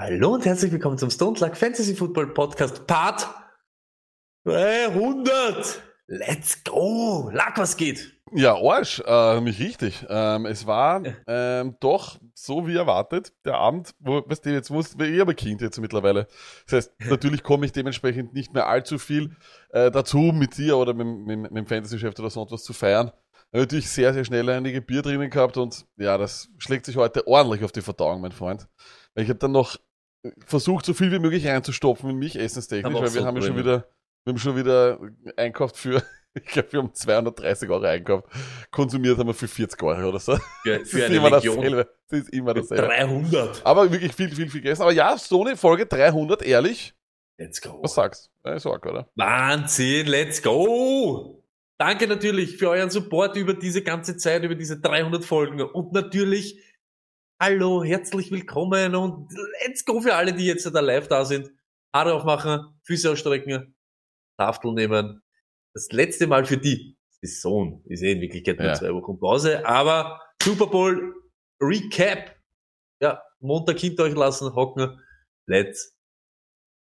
Hallo und herzlich willkommen zum Stone Luck Fantasy Football Podcast Part 300. Let's go. Luck, was geht? Ja, Arsch, äh, mich richtig. Ähm, es war ähm, doch so wie erwartet, der Abend, wo, weißt du, jetzt muss, ich ein Kind jetzt mittlerweile. Das heißt, natürlich komme ich dementsprechend nicht mehr allzu viel äh, dazu, mit dir oder mit, mit, mit dem Fantasy-Chef oder sonst was zu feiern. Natürlich sehr, sehr schnell einige Bier drinnen gehabt und ja, das schlägt sich heute ordentlich auf die Verdauung, mein Freund. Ich habe dann noch versucht, so viel wie möglich reinzustopfen in mich, essenstechnisch, weil wir so haben ja schon wieder, wir haben schon wieder einkauft für, ich glaube, wir haben 230 Euro einkauft. Konsumiert haben wir für 40 Euro oder so. Für, Das ist eine immer Region. dasselbe. Das ist immer dasselbe. 300. Aber wirklich viel, viel, viel gegessen. Aber ja, so eine Folge 300, ehrlich. Let's go. Was sagst du? Ja, ist arg, oder? Wahnsinn, let's go. Danke natürlich für euren Support über diese ganze Zeit, über diese 300 Folgen. Und natürlich, hallo, herzlich willkommen und let's go für alle, die jetzt da live da sind. Haare aufmachen, Füße ausstrecken, Tafel nehmen. Das letzte Mal für die Saison ist eh in Wirklichkeit nur Ja. zwei Wochen Pause, aber Super Bowl Recap. Ja, Montag hinter euch lassen, hocken. Let's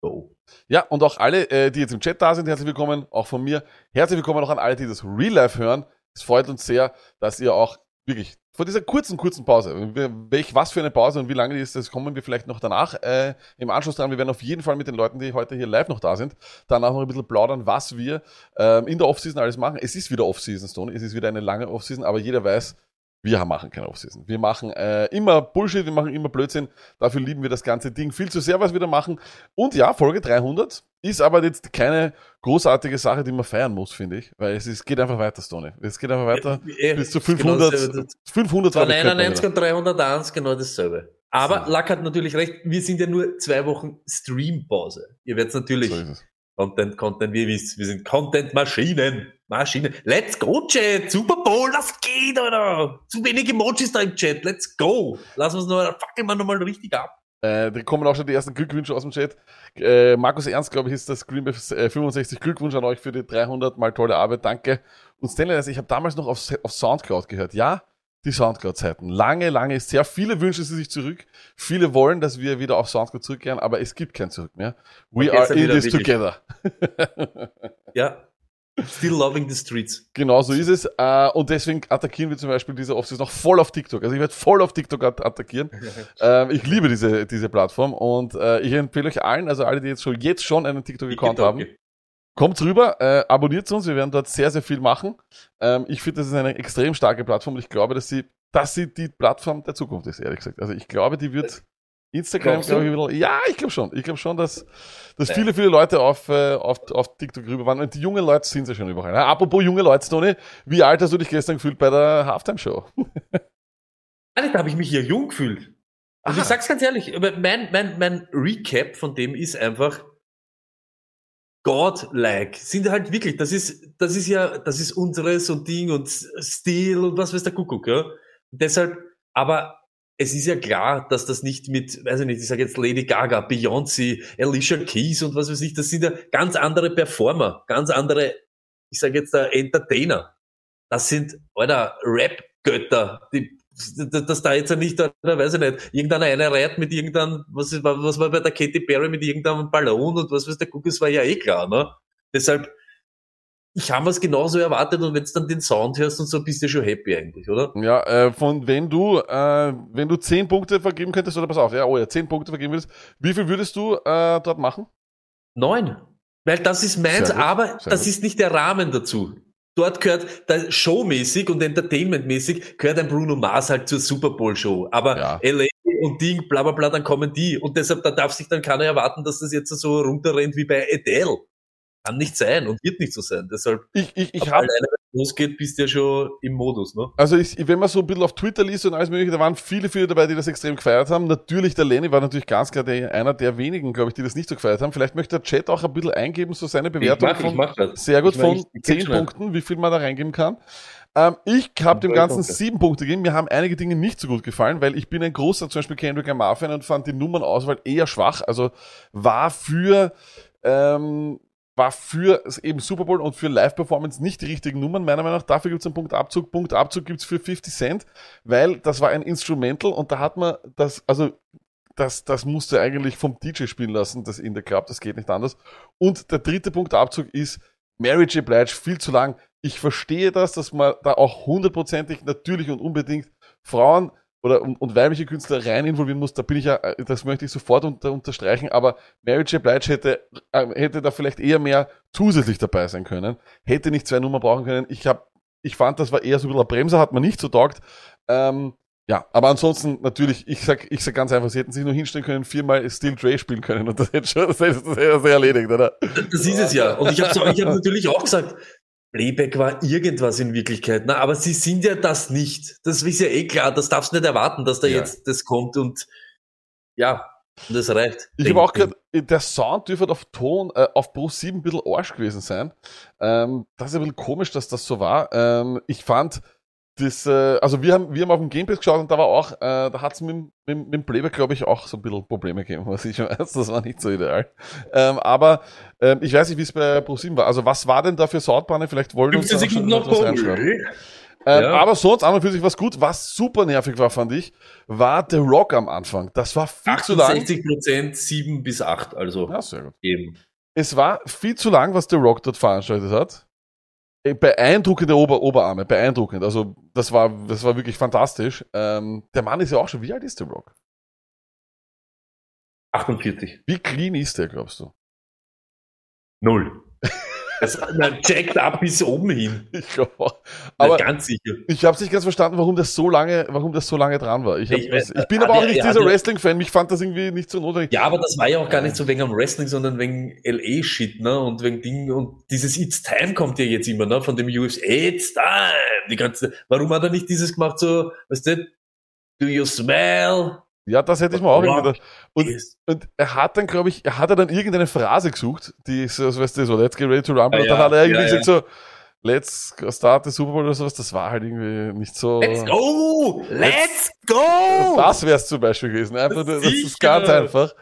go. Ja, und auch alle, äh, die jetzt im Chat da sind, herzlich willkommen. Auch von mir. Herzlich willkommen auch an alle, die das Real Life hören. Es freut uns sehr, dass ihr auch wirklich vor dieser kurzen, kurzen Pause, welch, was für eine Pause und wie lange die ist, das kommen wir vielleicht noch danach äh, im Anschluss dran. Wir werden auf jeden Fall mit den Leuten, die heute hier live noch da sind, danach noch ein bisschen plaudern, was wir ähm, in der Offseason alles machen. Es ist wieder Offseason, Stone. Es ist wieder eine lange Offseason, aber jeder weiß, wir machen keine Offseason. Wir machen äh, immer Bullshit, wir machen immer Blödsinn. Dafür lieben wir das ganze Ding viel zu sehr, was wir da machen. Und ja, Folge 300 ist aber jetzt keine großartige Sache, die man feiern muss, finde ich. Weil es ist, geht einfach weiter, Stoney. Es geht einfach weiter Eh, bis zu ist genau 500. dasselbe. 500 Von war der Köpfer 99 wieder. und 301 genau dasselbe. Aber So. Lack hat natürlich recht, wir sind ja nur zwei Wochen Streampause. Ihr werdet natürlich So. Content, Content, wie ihr wisst, wir sind Content-Maschinen. Maschinen. Let's go, Chat! Super Bowl, was geht, Alter? Zu wenig Emojis da im Chat, let's go! Lass uns noch, fackeln wir nochmal richtig ab. Äh, da kommen auch schon die ersten Glückwünsche aus dem Chat. Äh, Markus Ernst, glaube ich, ist das Green Bay äh, 65. Glückwunsch an euch für die 300 mal tolle Arbeit. Danke. Und Stanley, also ich habe damals noch auf, auf Soundcloud gehört. Ja, die Soundcloud-Zeiten. Lange, lange, sehr viele wünschen sie sich zurück. Viele wollen, dass wir wieder auf Soundcloud zurückkehren, aber es gibt kein Zurück mehr. We are in this wirklich. together. Ja. Still loving the streets. Genau so ist es. Äh, und deswegen attackieren wir zum Beispiel diese Offseason noch voll auf TikTok. Also ich werde voll auf TikTok at attackieren. ähm, ich liebe diese, diese Plattform und äh, ich empfehle euch allen, also alle, die jetzt schon, jetzt schon einen TikTok-Account haben, kommt rüber, äh, abonniert uns. Wir werden dort sehr, sehr viel machen. Ähm, ich finde, das ist eine extrem starke Plattform und ich glaube, dass sie, dass sie die Plattform der Zukunft ist, ehrlich gesagt. Also ich glaube, die wird Instagram, Glaubst du? glaube ich, bisschen, ja, ich glaube schon. Ich glaube schon, dass, dass viele, viele Leute auf, äh, auf, auf TikTok rüber waren. Und die jungen Leute sind ja schon überall. Ja, apropos junge Leute, Tony, wie alt hast du dich gestern gefühlt bei der Halftime-Show? Alter, da habe ich mich hier jung gefühlt. Also Aha. ich sag's ganz ehrlich, mein, mein, mein Recap von dem ist einfach godlike. Sind halt wirklich, das ist, das ist ja, das ist unseres und Ding und Stil und was weiß der Kuckuck, ja. Deshalb, aber es ist ja klar, dass das nicht mit, weiß ich nicht, ich sage jetzt Lady Gaga, Beyoncé, Alicia Keys und was weiß ich, das sind ja ganz andere Performer, ganz andere, ich sage jetzt da Entertainer. Das sind, Alter, Rap-Götter, die dass da jetzt ja nicht, da weiß ich nicht, irgendeiner eine reiht mit irgendeinem, was, ist, was war bei der Katy Perry mit irgendeinem Ballon und was weiß der Guck, das war ja eh klar, ne? Deshalb, ich habe es genauso erwartet und wenn du dann den Sound hörst und so, bist du schon happy eigentlich, oder? Ja, äh, von wenn du, äh, wenn du 10 Punkte vergeben könntest, oder pass auf, ja, oh ja, 10 Punkte vergeben würdest, wie viel würdest du äh, dort machen? Neun. Weil das ist meins, aber sehr das gut. ist nicht der Rahmen dazu. Dort gehört, da showmäßig und entertainmentmäßig gehört ein Bruno Mars halt zur Super Bowl Show. Aber Ja. LA und Ding, bla bla bla, dann kommen die. Und deshalb, da darf sich dann keiner erwarten, dass das jetzt so runterrennt wie bei Adele. Kann nicht sein und wird nicht so sein. Deshalb Ich, ich, ich alleine losgeht, bist du ja schon im Modus, ne? Also ich, wenn man so ein bisschen auf Twitter liest und alles mögliche, da waren viele, viele dabei, die das extrem gefeiert haben. Natürlich, der Lenny war natürlich ganz klar der, einer der wenigen, glaube ich, die das nicht so gefeiert haben. Vielleicht möchte der Chat auch ein bisschen eingeben, so seine Bewertung ich mach, ich von, mach das. sehr gut Ich mein, von ich- ich 10 kenn's schon. Punkten, wie viel man da reingeben kann. Ähm, ich habe dem Ganzen sieben Punkte gegeben. Mir haben einige Dinge nicht so gut gefallen, weil ich bin ein großer zum Beispiel Kendrick Lamar-Fan und fand die Nummernauswahl eher schwach. Also war für ähm, war für eben Super Bowl und für Live-Performance nicht die richtigen Nummern, meiner Meinung nach. Dafür gibt es einen Punktabzug. Punktabzug gibt es für 50 Cent, weil das war ein Instrumental und da hat man das, also das, das musste eigentlich vom DJ spielen lassen, das in der Club, das geht nicht anders. Und der dritte Punktabzug ist Mary J. Blige, viel zu lang. Ich verstehe das, dass man da auch hundertprozentig natürlich und unbedingt Frauen oder und, und weibliche Künstler rein involvieren muss, da bin ich ja, äh, das möchte ich sofort unter, unterstreichen, aber Mary J. Blige hätte, äh, hätte da vielleicht eher mehr zusätzlich dabei sein können, hätte nicht zwei Nummern brauchen können. Ich hab, ich fand, das war eher so ein bisschen ein Bremser, hat man nicht so taugt. Ähm, ja, aber ansonsten natürlich, ich sag, ich sag ganz einfach, sie hätten sich nur hinstellen können, viermal Still Dre spielen können und das hätte schon, das hätte, das hätte erledigt, oder? Das ist es ja. Und ich habe ich hab natürlich auch gesagt, Playback war irgendwas in Wirklichkeit. Na, aber sie sind ja das nicht. Das ist ja eh klar. Das darfst du nicht erwarten, dass da Ja. jetzt das kommt und ja, und das reicht. Ich habe auch gehört, der Sound dürfte auf Ton, äh, auf Pro 7 ein bisschen Arsch gewesen sein. Ähm, das ist ein bisschen komisch, dass das so war. Ähm, ich fand, das, äh, also wir haben, wir haben auf dem Game Pass geschaut und da war auch, äh, da hat es mit, mit, mit dem Playback, glaube ich, auch so ein bisschen Probleme gegeben, was ich weiß, das war nicht so ideal. Ähm, aber ähm, ich weiß nicht, wie es bei Pro 7 war. Also was war denn da für Soundbahne? Vielleicht wollen wir uns 15 da auch schon Sekunden noch etwas reinschauen. Pole. Ähm, Ja. Aber sonst an und für sich was gut. Was super nervig war, fand ich, war The Rock am Anfang. Das war viel zu lang. 68 Prozent, 7 bis 8, also Ja, sehr gut. eben. Es war viel zu lang, was The Rock dort veranstaltet hat. Äh, Beeindruckende Ober Oberarme, beeindruckend. Also das war, das war wirklich fantastisch. Ähm, der Mann ist ja auch schon, wie alt ist The Rock? 48. Wie clean ist der, glaubst du? Null. Das, na, checkt ab bis oben hin. Ich glaube auch. Na, Aber ganz sicher. ich habe nicht ganz verstanden, warum das so lange, warum das so lange dran war. Ich, Ich ich, bin äh, aber auch der- nicht er dieser ja- Wrestling-Fan. Mich fand das irgendwie nicht so notwendig. Ja, aber das war ja auch gar nicht so wegen am Wrestling, sondern wegen LA-Shit, ne? Und wegen Ding und dieses It's Time kommt ja jetzt immer, ne? Von dem UFC. It's Time! Die ganze, warum hat er nicht dieses gemacht, so, weißt du, do you smell? Ja, das hätte ich mir auch Rock gedacht. Und Und er hat dann, glaube ich, er hat dann irgendeine Phrase gesucht, die ist, so, weißt du, so, let's get ready to rumble. Ah, und dann ja, hat er irgendwie ja, gesagt so, let's start the Super Bowl oder sowas. Das war halt irgendwie nicht so. Let's go! Let's go! Das wäre es zum Beispiel gewesen. Einfach, das ist Sicher. ganz einfach.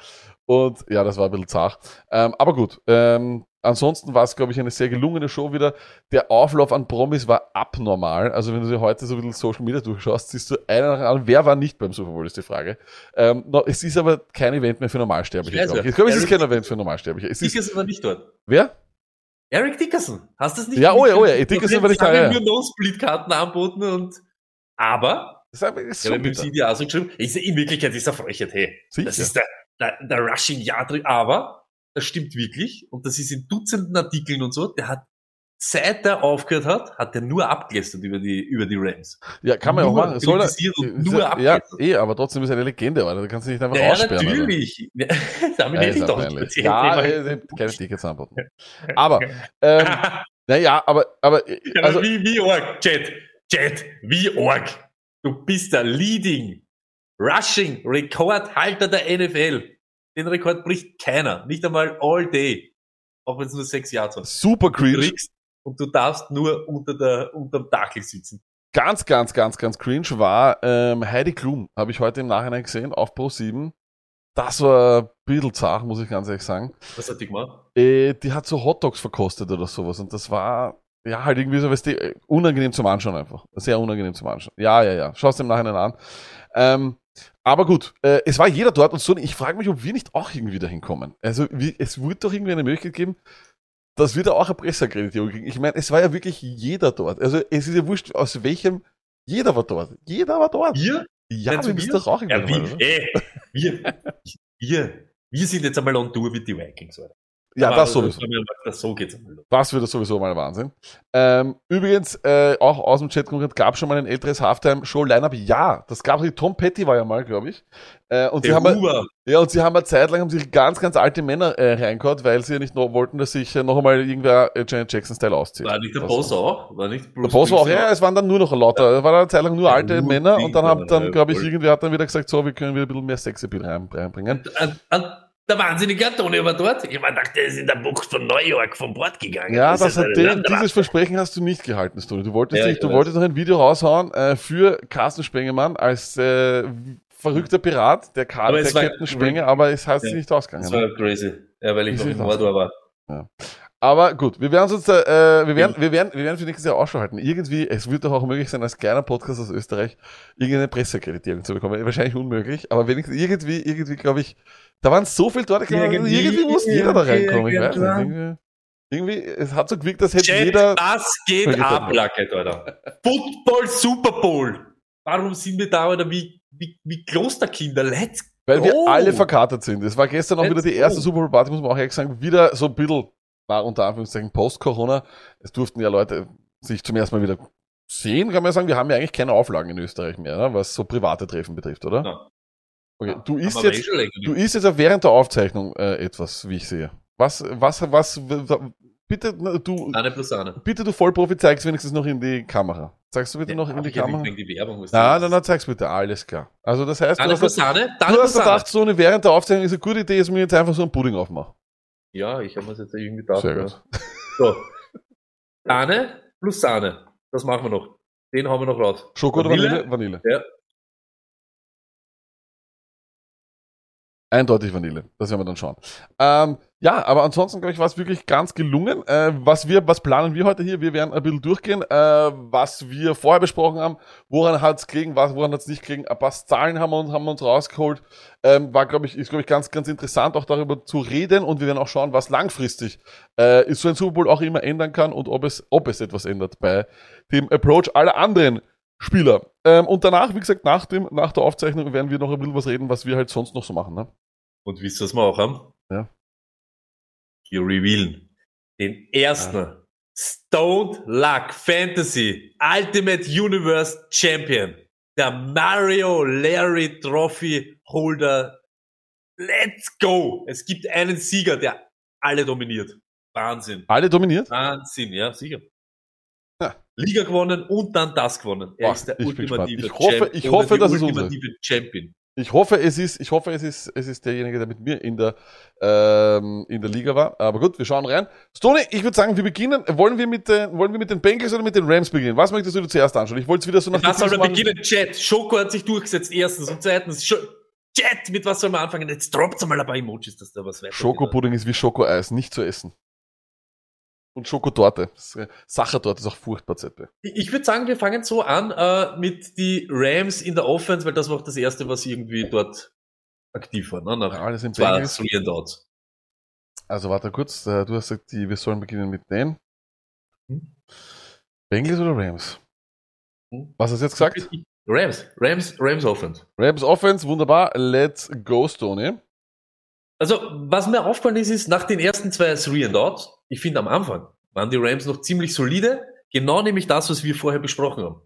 Und ja, das war ein bisschen zart. Ähm, aber gut, ähm, ansonsten war es, glaube ich, eine sehr gelungene Show wieder. Der Auflauf an Promis war abnormal. Also wenn du dir heute so ein bisschen Social Media durchschaust, siehst du einer nach anderen. Wer war nicht beim Super Bowl, ist die Frage. Ähm, no, es ist aber kein Event mehr für Normalsterbliche, Ich glaube ich. Ich glaube, es ist Eric- kein Event für Normalsterbliche. Es ist, Dickerson war nicht dort. wer? Eric Dickerson. Hast du das nicht Ja, oh ja, oh ja, mitgekriegt? Dickerson war nicht da, ja, haben ja. wir nur Nosebleed-Karten angeboten und, aber, Das ist, ist ja, so mit dem bitter. CD auch so geschrieben, ich, in Wirklichkeit ist er Frechheit, hey. Sicher. Das ist der, der, der Rushing Yard, aber das stimmt wirklich und das ist in Dutzenden Artikeln und so. Der hat, seit er aufgehört hat, hat er nur abgelästert über die, über die Rams. Ja, kann man ja auch machen. Soll er, und nur ja, ja, abgelästert. eh, aber trotzdem ist er eine Legende, Alter. Da kannst du nicht einfach Ja, aussperren. Natürlich. Damit Ja, hätte ist ich doch peinlich. erzählt. Ja, Ich äh, keine Tickets anbieten. Aber, ähm, naja, aber, aber, äh, Ja, also, aber wie, wie arg, Jet, Jet, wie arg. Du bist der Leading Rushing Rekordhalter der NFL. Den Rekord bricht keiner. Nicht einmal all day. Auch wenn es nur sechs Jahre sind. super cringe. und du darfst nur unter der, unterm Dachel sitzen. Ganz, ganz, ganz, ganz cringe war ähm, Heidi Klum. Habe ich heute im Nachhinein gesehen auf Pro 7. Das war ein bisschen zart, muss ich ganz ehrlich sagen. Was hat die gemacht? Äh, die hat so Hotdogs verkostet oder sowas und das war ja halt irgendwie so, weißt du, äh, unangenehm zum Anschauen einfach. Sehr unangenehm zum Anschauen. Ja, ja, ja. Schau es im Nachhinein an. Ähm, aber gut, äh, es war jeder dort und so. Ich frage mich, ob wir nicht auch irgendwie dahin kommen. Also wie, es wird doch irgendwie eine Möglichkeit geben, dass wir da auch eine Presseakkreditierung kriegen. Ich meine, es war ja wirklich jeder dort. Also es ist ja wurscht, aus welchem. Jeder war dort. Jeder war dort. Wir? Ja, Meinst wir müssen wir? doch auch Ja, irgendwie. wir, mal, oder? ey, wir, wir, wir sind jetzt einmal on Tour mit die Vikings, oder? Ja, das sowieso. Das so geht's. Das wird sowieso mal Wahnsinn. Ähm, übrigens, äh, auch aus dem Chat kommt, gab schon mal ein älteres Halftime-Show-Line-Up? Ja, das gab es. Tom Petty war ja mal, glaube ich. Äh, und sie Der haben, mal- Uber. ja, und sie haben eine Zeit lang haben sich ganz, ganz alte Männer äh, reingehauen, weil sie ja nicht noch wollten, dass sich äh, noch einmal irgendwer äh, Janet Jackson-Style auszieht. War nicht der Boss auch? War nicht Der Bruce Boss war auch, ja, es waren dann nur noch lauter, es waren eine Zeit lang nur Ja, alte nur Männer und dann haben dann, ja, glaube ich, irgendwer hat dann wieder gesagt, so, wir können wieder ein bisschen mehr Sexappeal rein, reinbringen. Und, und der wahnsinnige Antonio war dort. Ich hab gedacht, der ist in der Bucht von New York vom Bord gegangen. Ja, Das das hat den, dieses Versprechen hast du nicht gehalten, Stone. Du wolltest, Ja, dich, ich du wolltest noch ein Video raushauen äh, für Carsten Spengemann als äh, verrückter Pirat, der, Ka Aber der Captain Spenger, aber es hat sich Ja. nicht ausgegangen. Das war crazy. Ja, weil ich noch nicht im Mordor war. Aber gut, wir werden uns, äh, wir werden, wir werden, wir werden für nächstes Jahr Ausschau halten. Irgendwie, es wird doch auch möglich sein, als kleiner Podcast aus Österreich irgendeine Presseakkreditierung zu bekommen. Wahrscheinlich unmöglich, aber wenigstens irgendwie, irgendwie, glaube ich, da waren so viele dort, ich glaube, irgendwie, Irgendwie, muss jeder da reinkommen. Ich weiß nicht. Irgendwie, irgendwie, es hat so gewirkt, als hätte Chat, jeder, was geht ab, das. Lacket, Alter? Football Super Bowl. Warum sind wir da, Alter, wie, wie, wie Klosterkinder? Let's Weil wir go. alle verkatert sind. Es war gestern auch Let's wieder die go. erste Super Bowl Party, muss man auch ehrlich sagen, wieder so ein bisschen, war unter Anführungszeichen Post-Corona. Es durften ja Leute sich zum ersten Mal wieder sehen, kann man ja sagen. Wir haben ja eigentlich keine Auflagen in Österreich mehr, ne, was so private Treffen betrifft, oder? Ja. Okay, du isst jetzt, du isst jetzt auch während der Aufzeichnung äh, etwas, wie ich sehe. Was, was, was, bitte, du, Eine plus eine. bitte du Vollprofi zeigst wenigstens noch in die Kamera. Zeigst du bitte noch in die ich ja Kamera? die Werbung Nein, nein, nein, zeig's bitte. Alles klar. Also das heißt, du Eine hast, plus eine? du hast gedacht, so eine während der Aufzeichnung ist eine gute Idee, dass wir jetzt einfach so einen Pudding aufmachen. Ja, ich habe mir das jetzt irgendwie gedacht. Sehr ja. gut. So. Sahne plus Sahne. Das machen wir noch. Den haben wir noch laut. Schoko oder Vanille? Vanille? Vanille. Ja. Eindeutig Vanille. Das werden wir dann schauen. Ähm, ja, aber ansonsten, glaube ich, war es wirklich ganz gelungen. Äh, was wir, was planen wir heute hier? Wir werden ein bisschen durchgehen, äh, was wir vorher besprochen haben. Woran hat es gelegen, was, woran hat es nicht gelegen? Ein paar Zahlen haben wir uns, haben wir uns rausgeholt. Ähm, war, glaube ich, ist, glaube ich, ganz, ganz interessant, auch darüber zu reden. Und wir werden auch schauen, was langfristig äh, ist so ein Super Bowl auch immer ändern kann und ob es, ob es etwas ändert bei dem Approach aller anderen Spieler. Ähm, und danach, wie gesagt, nach, dem, nach der Aufzeichnung werden wir noch ein bisschen was reden, was wir halt sonst noch so machen. Ne? Und wisst ihr, was wir auch haben? Ja. Wir revealen den ersten Stoned Luck Fantasy Ultimate Universe Champion. Der Mario Larry Trophy Holder. Let's go! Es gibt einen Sieger, der alle dominiert. Wahnsinn. Alle dominiert? Wahnsinn, ja, sicher. Liga gewonnen und dann das gewonnen. Er Boah, ist der ultimative. Ich hoffe- ich hoffe, die das ist unsere. ultimative Champion. Ich hoffe, es ist, ich hoffe, es ist, es ist derjenige, der mit mir in der, ähm, in der Liga war. Aber gut, wir schauen rein. Stoney, ich würde sagen, wir beginnen. Wollen wir mit den, wollen wir mit den Bengals oder mit den Rams beginnen? Was möchtest du zuerst anschauen? Ich wollte es wieder so nach Was soll Quiz man machen. beginnen? Chat. Schoko hat sich durchgesetzt, erstens. Und zweitens, Chat, mit was soll man anfangen? Jetzt droppt mal ein paar Emojis, dass da was weiter Schokopudding ist wie Schokoeis, nicht zu essen. Und Schokotorte. Sachertorte ist auch furchtbar, Zeppe. Ich würde sagen, wir fangen so an äh, mit die Rams in der Offense, weil das war auch das Erste, was irgendwie dort aktiv war. Ne? Nach Ja, alles im zwei Bengals. Three and Outs. Also warte kurz, äh, du hast gesagt, die, wir sollen beginnen mit den. Hm? Bengals oder Rams? Hm? Was hast du jetzt gesagt? Rams, Rams, Rams Offense. Rams Offense, wunderbar. Let's go, Stoney. Also, was mir aufgefallen ist, ist, nach den ersten zwei Three and Outs, ich finde am Anfang, waren die Rams noch ziemlich solide. Genau nämlich das, was wir vorher besprochen haben.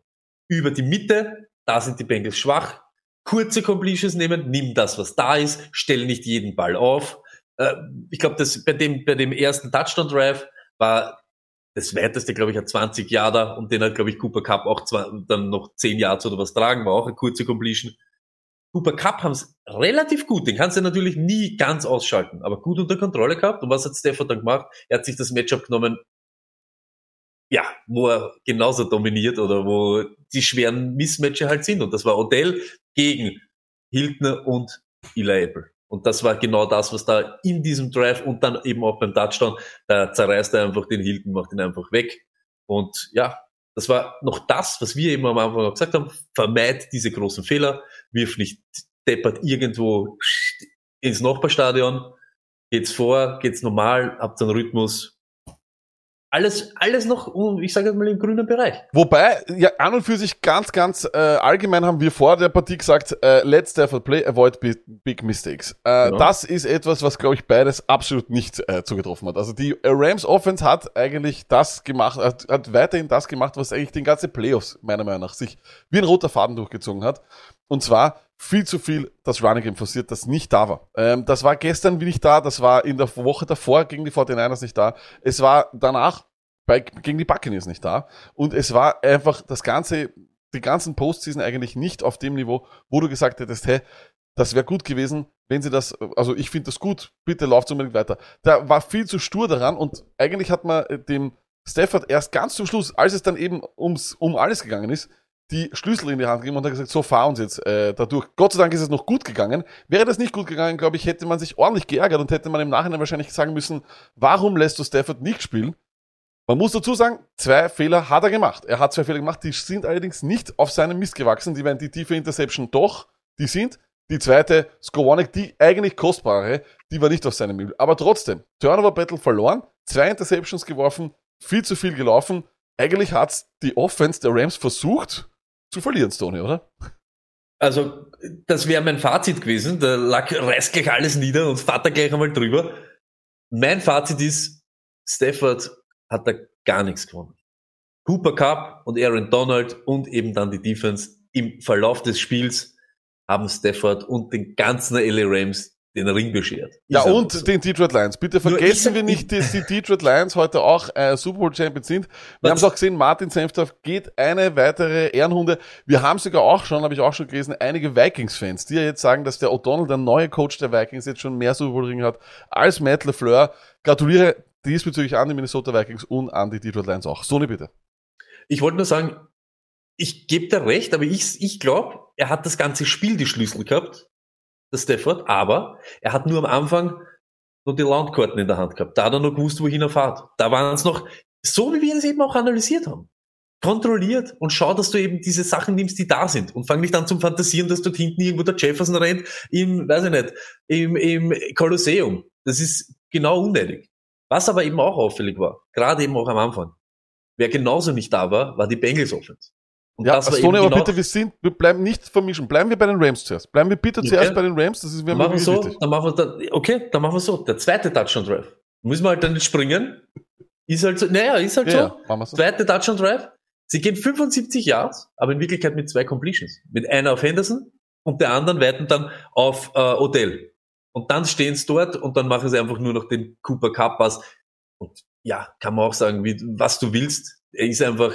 Über die Mitte, da sind die Bengals schwach. Kurze Completions nehmen, nimm das, was da ist, stell nicht jeden Ball auf. Äh, ich glaube, das bei dem, bei dem ersten Touchdown-Drive war das weiteste, glaube ich, ein 20 Jahre und den hat, glaube ich, Cooper Cup auch zwei, dann noch 10 Yards oder was tragen, war auch eine kurze Completion. Cooper Cup haben es relativ gut, den kannst du natürlich nie ganz ausschalten, aber gut unter Kontrolle gehabt. Und was hat Stafford dann gemacht? Er hat sich das Matchup genommen, ja, wo er genauso dominiert oder wo die schweren Missmatches halt sind. Und das war Odell gegen Hiltner und Eli Apple. Und das war genau das, was da in diesem Drive und dann eben auch beim Touchdown, da zerreißt er einfach den Hilton, macht ihn einfach weg. Und ja, das war noch das, was wir eben am Anfang gesagt haben, vermeid diese großen Fehler, wirf nicht deppert irgendwo ins Nachbarstadion, geht's vor, geht's normal, habt einen Rhythmus. Alles, alles noch, uh, ich sage jetzt mal, im grünen Bereich. Wobei, ja, an und für sich ganz, ganz äh, allgemein haben wir vor der Partie gesagt, äh, let's Stafford play, avoid big, big mistakes. Äh, Ja. Das ist etwas, was, glaube ich, beides absolut nicht äh, zugetroffen hat. Also die äh, Rams Offense hat eigentlich das gemacht, hat, hat weiterhin das gemacht, was eigentlich den ganzen Playoffs, meiner Meinung nach, sich wie ein roter Faden durchgezogen hat. Und zwar viel zu viel das Running Game forciert, das nicht da war. Ähm, das war gestern wie nicht da, das war in der Woche davor gegen die 49ers nicht da. Es war danach bei, gegen die Buccaneers nicht da. Und es war einfach das ganze, die ganzen Postseason eigentlich nicht auf dem Niveau, wo du gesagt hättest, hey, das wäre gut gewesen, wenn sie das, also ich finde das gut, bitte lauft unbedingt weiter. Da war viel zu stur daran und eigentlich hat man äh, dem Stafford erst ganz zum Schluss, als es dann eben ums, um alles gegangen ist, die Schlüssel in die Hand gegeben und hat gesagt, so fahr uns jetzt äh, dadurch. Gott sei Dank ist es noch gut gegangen. Wäre das nicht gut gegangen, glaube ich, hätte man sich ordentlich geärgert und hätte man im Nachhinein wahrscheinlich sagen müssen, warum lässt du Stafford nicht spielen? Man muss dazu sagen, zwei Fehler hat er gemacht. Er hat zwei Fehler gemacht, die sind allerdings nicht auf seinem Mist gewachsen. Die werden die tiefe Interception doch, die sind. Die zweite, Skowanek, die eigentlich kostbare, die war nicht auf seinem Müll. Aber trotzdem, Turnover Battle verloren, zwei Interceptions geworfen, viel zu viel gelaufen. Eigentlich hat's die Offense der Rams versucht zu verlieren, Stoney, oder? Also, das wäre mein Fazit gewesen. Der Lack reißt gleich alles nieder und da gleich einmal drüber. Mein Fazit ist, Stafford hat da gar nichts gewonnen. Cooper Cup und Aaron Donald und eben dann die Defense im Verlauf des Spiels haben Stafford und den ganzen LA Rams den Ring beschert. Ja, Ist und so. den Detroit Lions. Bitte vergessen wir nicht, dass die Detroit Lions heute auch äh, Super Bowl Champions sind. Wir haben es auch gesehen, Martin Senftorf geht eine weitere Ehrenhunde. Wir haben sogar auch schon, habe ich auch schon gelesen, einige Vikings-Fans, die ja jetzt sagen, dass der O'Donnell, der neue Coach der Vikings, jetzt schon mehr Super Bowl Ringe hat als Matt LeFleur. Gratuliere diesbezüglich an die Minnesota Vikings und an die Detroit Lions auch. Sony bitte. Ich wollte nur sagen, ich gebe dir recht, aber ich, ich glaube, er hat das ganze Spiel die Schlüssel gehabt, der Stafford, aber er hat nur am Anfang noch die Landkarten in der Hand gehabt. Da hat er noch gewusst, wohin er fährt. Da waren es noch, so wie wir es eben auch analysiert haben. Kontrolliert und schau, dass du eben diese Sachen nimmst, die da sind. Und fang nicht an zum Fantasieren, dass dort hinten irgendwo der Jefferson rennt, im, weiß ich nicht, im, im Kolosseum. Das ist genau unnötig. Was aber eben auch auffällig war, gerade eben auch am Anfang, wer genauso nicht da war, war die Bengals Offense. Und Ja, eben aber genau, bitte, wir sind, wir bleiben nicht vermischen. Bleiben wir bei den Rams zuerst. Bleiben wir bitte Okay. zuerst bei den Rams. Das ist machen wir wirklich so, wichtig. dann machen wir dann, okay, dann machen wir so. Der zweite Touchdown Drive. Müssen wir halt dann nicht springen. Ist halt so, naja, ist halt Ja, so. ja, machen so. Zweite Touchdown Drive. Sie gehen 75 Yards, aber in Wirklichkeit mit zwei Completions. Mit einer auf Henderson und der anderen weiten dann auf äh, Odell. Und dann stehen sie dort und dann machen sie einfach nur noch den Cooper Cup Pass. Und ja, kann man auch sagen, wie, was du willst. Er ist einfach,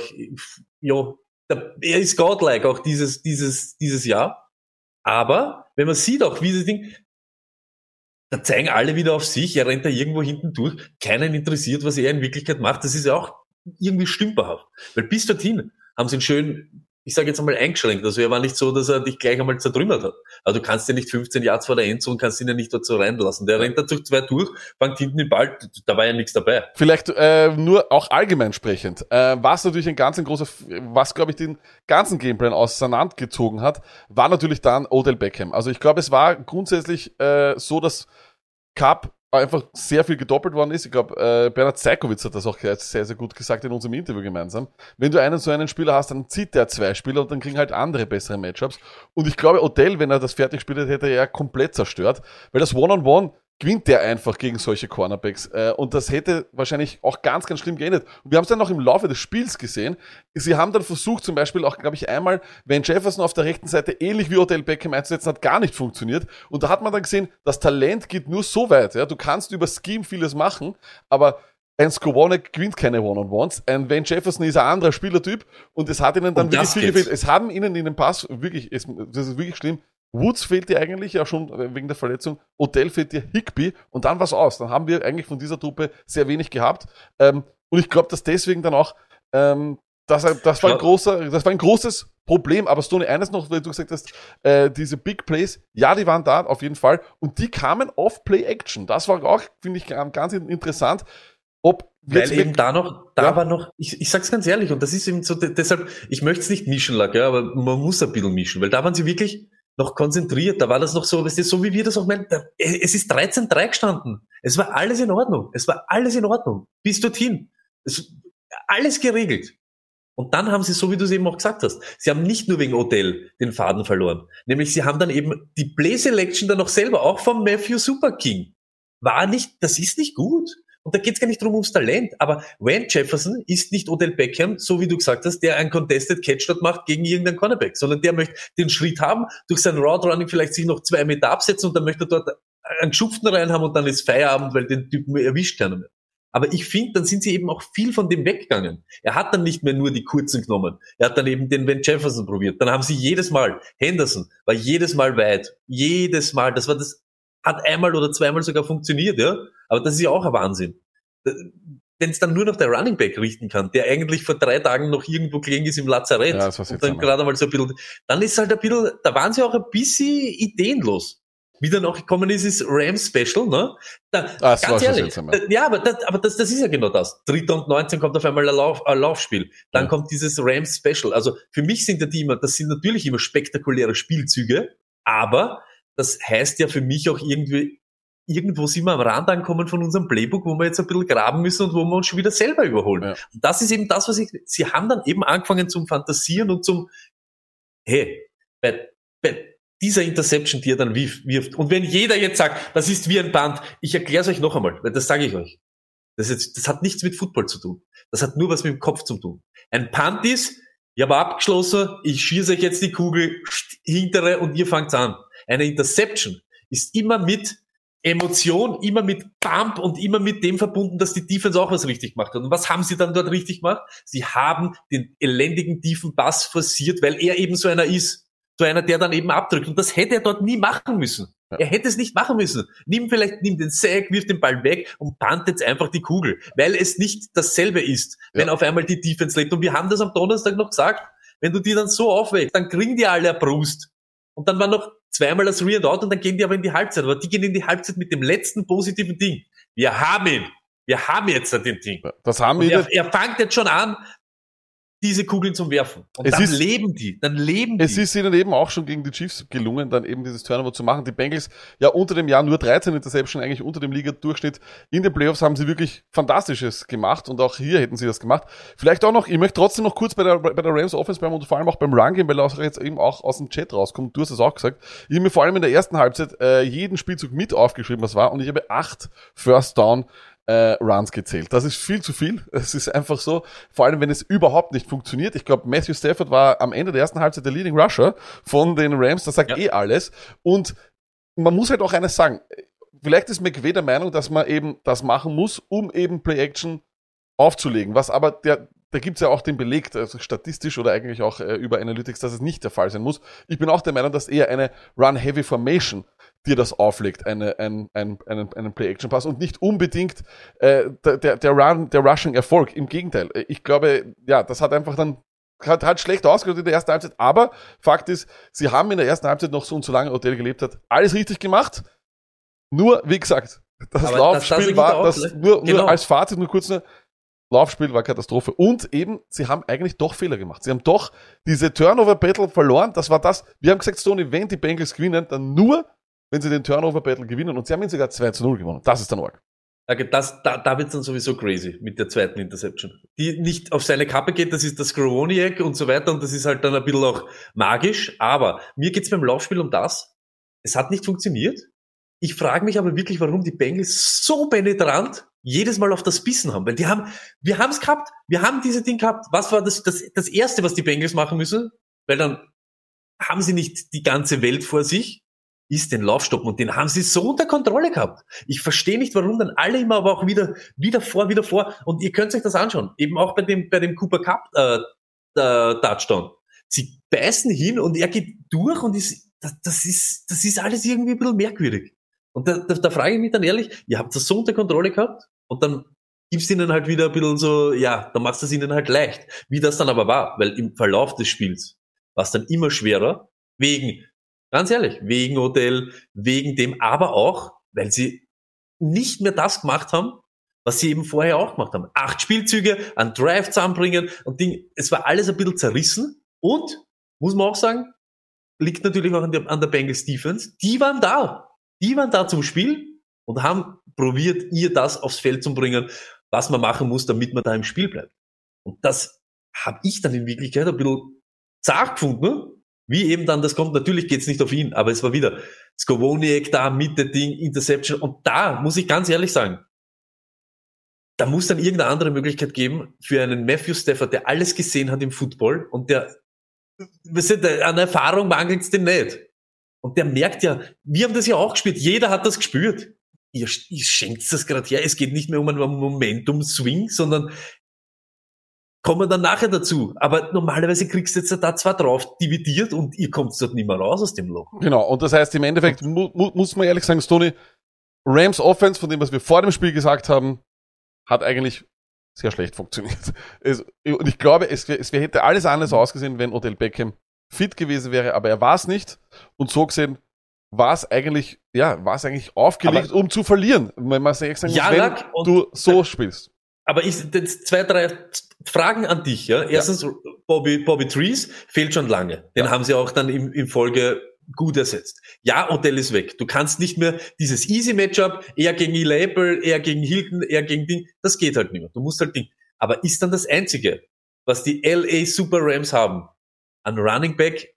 ja, der, er ist godlike auch dieses, dieses, dieses Jahr. Aber wenn man sieht auch, wie das Ding, da zeigen alle wieder auf sich, er rennt da irgendwo hinten durch, keinen interessiert, was er in Wirklichkeit macht. Das ist ja auch irgendwie stümperhaft. Weil bis dorthin haben sie ihn schön, ich sage jetzt einmal eingeschränkt. Also er war nicht so, dass er dich gleich einmal zertrümmert hat. Also du kannst ja nicht 15 Yards vor der Endzone, kannst ihn ja nicht dort so reinlassen. Der rennt da durch zwei durch, fängt hinten den Ball, da war ja nichts dabei. Vielleicht äh, nur auch allgemein sprechend, äh, was natürlich ein ganz ein großer, was glaube ich den ganzen Gameplan auseinandergezogen hat, war natürlich dann Odell Beckham. Also ich glaube, es war grundsätzlich äh, so, dass Cup einfach sehr viel gedoppelt worden ist. Ich glaube, äh, Bernhard Zeikowitz hat das auch sehr, sehr gut gesagt in unserem Interview gemeinsam. Wenn du einen so einen Spieler hast, dann zieht der zwei Spieler und dann kriegen halt andere bessere Matchups. Und ich glaube, Odell, wenn er das fertig spielt, hätte er ja komplett zerstört, weil das One-on-One gewinnt der einfach gegen solche Cornerbacks. Äh, und das hätte wahrscheinlich auch ganz, ganz schlimm geendet. Und wir haben es dann noch im Laufe des Spiels gesehen. Sie haben dann versucht, zum Beispiel auch, glaube ich, einmal, wenn Jefferson auf der rechten Seite ähnlich wie Odell Beckham einzusetzen, hat gar nicht funktioniert. Und da hat man dann gesehen, das Talent geht nur so weit. Ja? Du kannst über Scheme vieles machen, aber ein Skowonek gewinnt keine One-on-Ones. Ein Van Jefferson ist ein anderer Spielertyp und es hat ihnen dann wirklich viel gefehlt. Es haben ihnen in den Pass wirklich, es, das ist wirklich schlimm. Woods fehlt dir eigentlich ja schon wegen der Verletzung. Odell fehlt dir Higby und dann war's aus. Dann haben wir eigentlich von dieser Truppe sehr wenig gehabt. Ähm, und ich glaube, dass deswegen dann auch, ähm, das, das war ein großer, das war ein großes Problem. Aber Stoney, eines noch, weil du gesagt hast, äh, diese Big Plays, ja, die waren da auf jeden Fall. Und die kamen auf Play Action. Das war auch, finde ich, ganz interessant. Ob Weil eben da noch, da Ja. war noch, ich, ich sag's ganz ehrlich, und das ist eben so, de- deshalb, ich möchte es nicht mischen, Lack, ja, aber man muss ein bisschen mischen, weil da waren sie wirklich noch konzentriert, da war das noch so, weißt du, so wie wir das auch meinen, da, es ist 13-3 gestanden. Es war alles in Ordnung. Es war alles in Ordnung. Bis dorthin. Es, alles geregelt. Und dann haben sie, so wie du es eben auch gesagt hast, sie haben nicht nur wegen Odell den Faden verloren. Nämlich sie haben dann eben die Play Selection dann auch selber, auch vom Matthew Super King. War nicht, das ist nicht gut. Und da geht es gar nicht drum ums Talent. Aber Van Jefferson ist nicht Odell Beckham, so wie du gesagt hast, der ein Contested Catch dort macht gegen irgendeinen Cornerback, sondern der möchte den Schritt haben, durch sein Route Running vielleicht sich noch zwei Meter absetzen und dann möchte er dort einen Schupften rein haben und dann ist Feierabend, weil den Typen erwischt keiner mehr. Aber ich finde, dann sind sie eben auch viel von dem weggegangen. Er hat dann nicht mehr nur die kurzen genommen. Er hat dann eben den Van Jefferson probiert. Dann haben sie jedes Mal, Henderson war jedes Mal weit. Jedes Mal. Das war das, hat einmal oder zweimal sogar funktioniert, ja. Aber das ist ja auch ein Wahnsinn. Wenn es dann nur noch der Running Back richten kann, der eigentlich vor drei Tagen noch irgendwo gelegen ist im Lazarett Ja, und jetzt dann gerade mal so ein bisschen, dann ist halt ein bisschen, da waren sie auch ein bisschen ideenlos. Wie dann auch gekommen ist, ist Rams Special, ne? Da, Ah, das ganz jetzt ehrlich, einmal. da- ja, aber, das, aber das, das ist ja genau das. Dritter und 19 kommt auf einmal ein, Lauf, ein Laufspiel. Dann Ja. kommt dieses Rams Special. Also für mich sind ja die immer, das sind natürlich immer spektakuläre Spielzüge, aber das heißt ja für mich auch irgendwie, irgendwo sind wir am Rand angekommen von unserem Playbook, wo wir jetzt ein bisschen graben müssen und wo wir uns schon wieder selber überholen. Ja. Und das ist eben das, was ich, sie haben dann eben angefangen zum Fantasieren und zum, hey, bei, bei dieser Interception, die er dann wirf- wirft, und wenn jeder jetzt sagt, das ist wie ein Band, ich erkläre es euch noch einmal, weil das sage ich euch. Das, ist, das hat nichts mit Football zu tun. Das hat nur was mit dem Kopf zu tun. Ein Punt ist, ich habe abgeschlossen, ich schieße euch jetzt die Kugel hintere und ihr fangt an. Eine Interception ist immer mit Emotion, immer mit Bump und immer mit dem verbunden, dass die Defense auch was richtig gemacht hat. Und was haben sie dann dort richtig gemacht? Sie haben den elendigen tiefen Pass forciert, weil er eben so einer ist. So einer, der dann eben abdrückt. Und das hätte er dort nie machen müssen. Ja. Er hätte es nicht machen müssen. Nimm vielleicht, nimm den Sack, wirf den Ball weg und punt jetzt einfach die Kugel. Weil es nicht dasselbe ist, wenn Ja. auf einmal die Defense lebt. Und wir haben das am Donnerstag noch gesagt. Wenn du die dann so aufwächst, dann kriegen die alle Brust. Und dann war noch zweimal das Re and Out und dann gehen die aber in die Halbzeit. Aber die gehen in die Halbzeit mit dem letzten positiven Ding. Wir haben ihn. Wir haben jetzt den Ding. Das haben wir. er, er fängt jetzt schon an, diese Kugeln zum Werfen. Und Es dann ist- leben die. Dann leben die. Es ist ihnen eben auch schon gegen die Chiefs gelungen, dann eben dieses Turnover zu machen. Die Bengals ja unter dem Jahr nur 13 Interception, eigentlich unter dem Liga-Durchschnitt. In den Playoffs haben sie wirklich Fantastisches gemacht und auch hier hätten sie das gemacht. Vielleicht auch noch, ich möchte trotzdem noch kurz bei der, bei der Rams Offense bleiben und vor allem auch beim Run Game, weil auch jetzt eben auch aus dem Chat rauskommt. Du hast es auch gesagt. Ich habe mir vor allem in der ersten Halbzeit äh, jeden Spielzug mit aufgeschrieben, was war und ich habe acht First Down äh, Runs gezählt. Das ist viel zu viel. Es ist einfach so, vor allem wenn es überhaupt nicht funktioniert. Ich glaube, Matthew Stafford war am Ende der ersten Halbzeit der Leading Rusher von den Rams. Das sagt Ja. eh alles. Und man muss halt auch eines sagen. Vielleicht ist McVay der Meinung, dass man eben das machen muss, um eben Play-Action aufzulegen. Was aber der, da gibt's ja auch den Beleg, also statistisch oder eigentlich auch äh, über Analytics, dass es nicht der Fall sein muss. Ich bin auch der Meinung, dass eher eine Run-Heavy-Formation dir das auflegt, eine, ein, ein, einen, einen Play-Action-Pass und nicht unbedingt äh, der, der, Run, der Rushing-Erfolg. Im Gegenteil. Äh, Ich glaube, ja, das hat einfach dann hat, hat schlecht ausgeschaut in der ersten Halbzeit, aber Fakt ist, sie haben in der ersten Halbzeit noch so und so lange Hotel gelebt hat, alles richtig gemacht. Nur, wie gesagt, das Aber das- Laufspiel das ich war, das, nur, Genau. nur als Fazit, nur kurz, nur, Laufspiel war Katastrophe. Und eben, sie haben eigentlich doch Fehler gemacht. Sie haben doch diese Turnover-Battle verloren. Das war das. Wir haben gesagt, Stoney, wenn die Bengals gewinnen, dann nur, wenn sie den Turnover-Battle gewinnen. Und sie haben ihn sogar 2 zu 0 gewonnen. Das ist dann arg. Okay, das, da, da wird's dann sowieso crazy mit der zweiten Interception. Die nicht auf seine Kappe geht, das ist das Skowroniak und so weiter und das ist halt dann ein bisschen auch magisch. Aber mir geht's beim Laufspiel um das. Es hat nicht funktioniert. Ich frage mich aber wirklich, warum die Bengals so penetrant jedes Mal auf das Bissen haben. Weil die haben, wir haben's gehabt, wir haben diese Ding gehabt. Was war das, das, das Erste, was die Bengals machen müssen? Weil dann haben sie nicht die ganze Welt vor sich, ist den Lauf stoppen und den haben sie so unter Kontrolle gehabt. Ich verstehe nicht, warum dann alle immer aber auch wieder, wieder vor, wieder vor. Und ihr könnt euch das anschauen. Eben auch bei dem, bei dem Cooper Cup, äh, äh, Touchdown. Sie beißen hin und er geht durch und ist, das, das ist, das ist alles irgendwie ein bisschen merkwürdig. Und da, da, da frage ich mich dann ehrlich, ihr habt das so unter Kontrolle gehabt und dann gibst ihnen halt wieder ein bisschen so, ja, dann machst du es ihnen halt leicht. Wie das dann aber war, weil im Verlauf des Spiels war es dann immer schwerer, wegen, ganz ehrlich, wegen Hotel, wegen dem, aber auch, weil sie nicht mehr das gemacht haben, was sie eben vorher auch gemacht haben. Acht Spielzüge, einen Drive zusammenbringen und Ding, es war alles ein bisschen zerrissen und, muss man auch sagen, liegt natürlich auch an der, an der Bengals Defense, die waren da. Die waren da zum Spiel und haben probiert, ihr das aufs Feld zu bringen. was man machen muss, damit man da im Spiel bleibt. Und das habe ich dann in Wirklichkeit ein bisschen zart gefunden? Wie eben dann das kommt. Natürlich geht's nicht auf ihn, aber es war wieder Skowoniek da, Mitte Ding, Interception. Und da muss ich ganz ehrlich sagen, da muss dann irgendeine andere Möglichkeit geben für einen Matthew Stafford, der alles gesehen hat im Football und der, weißt du, an Erfahrung mangelt's den nicht. Und der merkt ja, wir haben das ja auch gespürt, jeder hat das gespürt. Ihr, ihr schenkt das gerade her, es geht nicht mehr um einen Momentum-Swing, sondern kommen wir dann nachher dazu. Aber normalerweise kriegst du jetzt da zwar drauf dividiert und ihr kommt dort nicht mehr raus aus dem Loch. Genau, und das heißt im Endeffekt, mu mu muss man ehrlich sagen, Stoney, Rams Offense, von dem, was wir vor dem Spiel gesagt haben, hat eigentlich sehr schlecht funktioniert. Es, und ich glaube, es, es hätte alles anders ausgesehen, wenn Odell Beckham fit gewesen wäre, aber er war es nicht. Und so gesehen war es eigentlich, ja, war es eigentlich aufgelegt, Aber- um zu verlieren. Wenn man sagen Ja, wenn du so spielst. Aber ich, jetzt zwei, drei Fragen an dich, ja. Erstens, Bobby, Bobby Trees fehlt schon lange. Den Ja. haben sie auch dann im, in Folge gut ersetzt. Ja, Odell ist weg. Du kannst nicht mehr dieses easy Matchup, er gegen Eli Apple, er gegen Hilton, er gegen Ding, das geht halt nicht mehr. Du musst halt Ding. Aber ist dann das Einzige, was die LA Super Rams haben, ein Running Back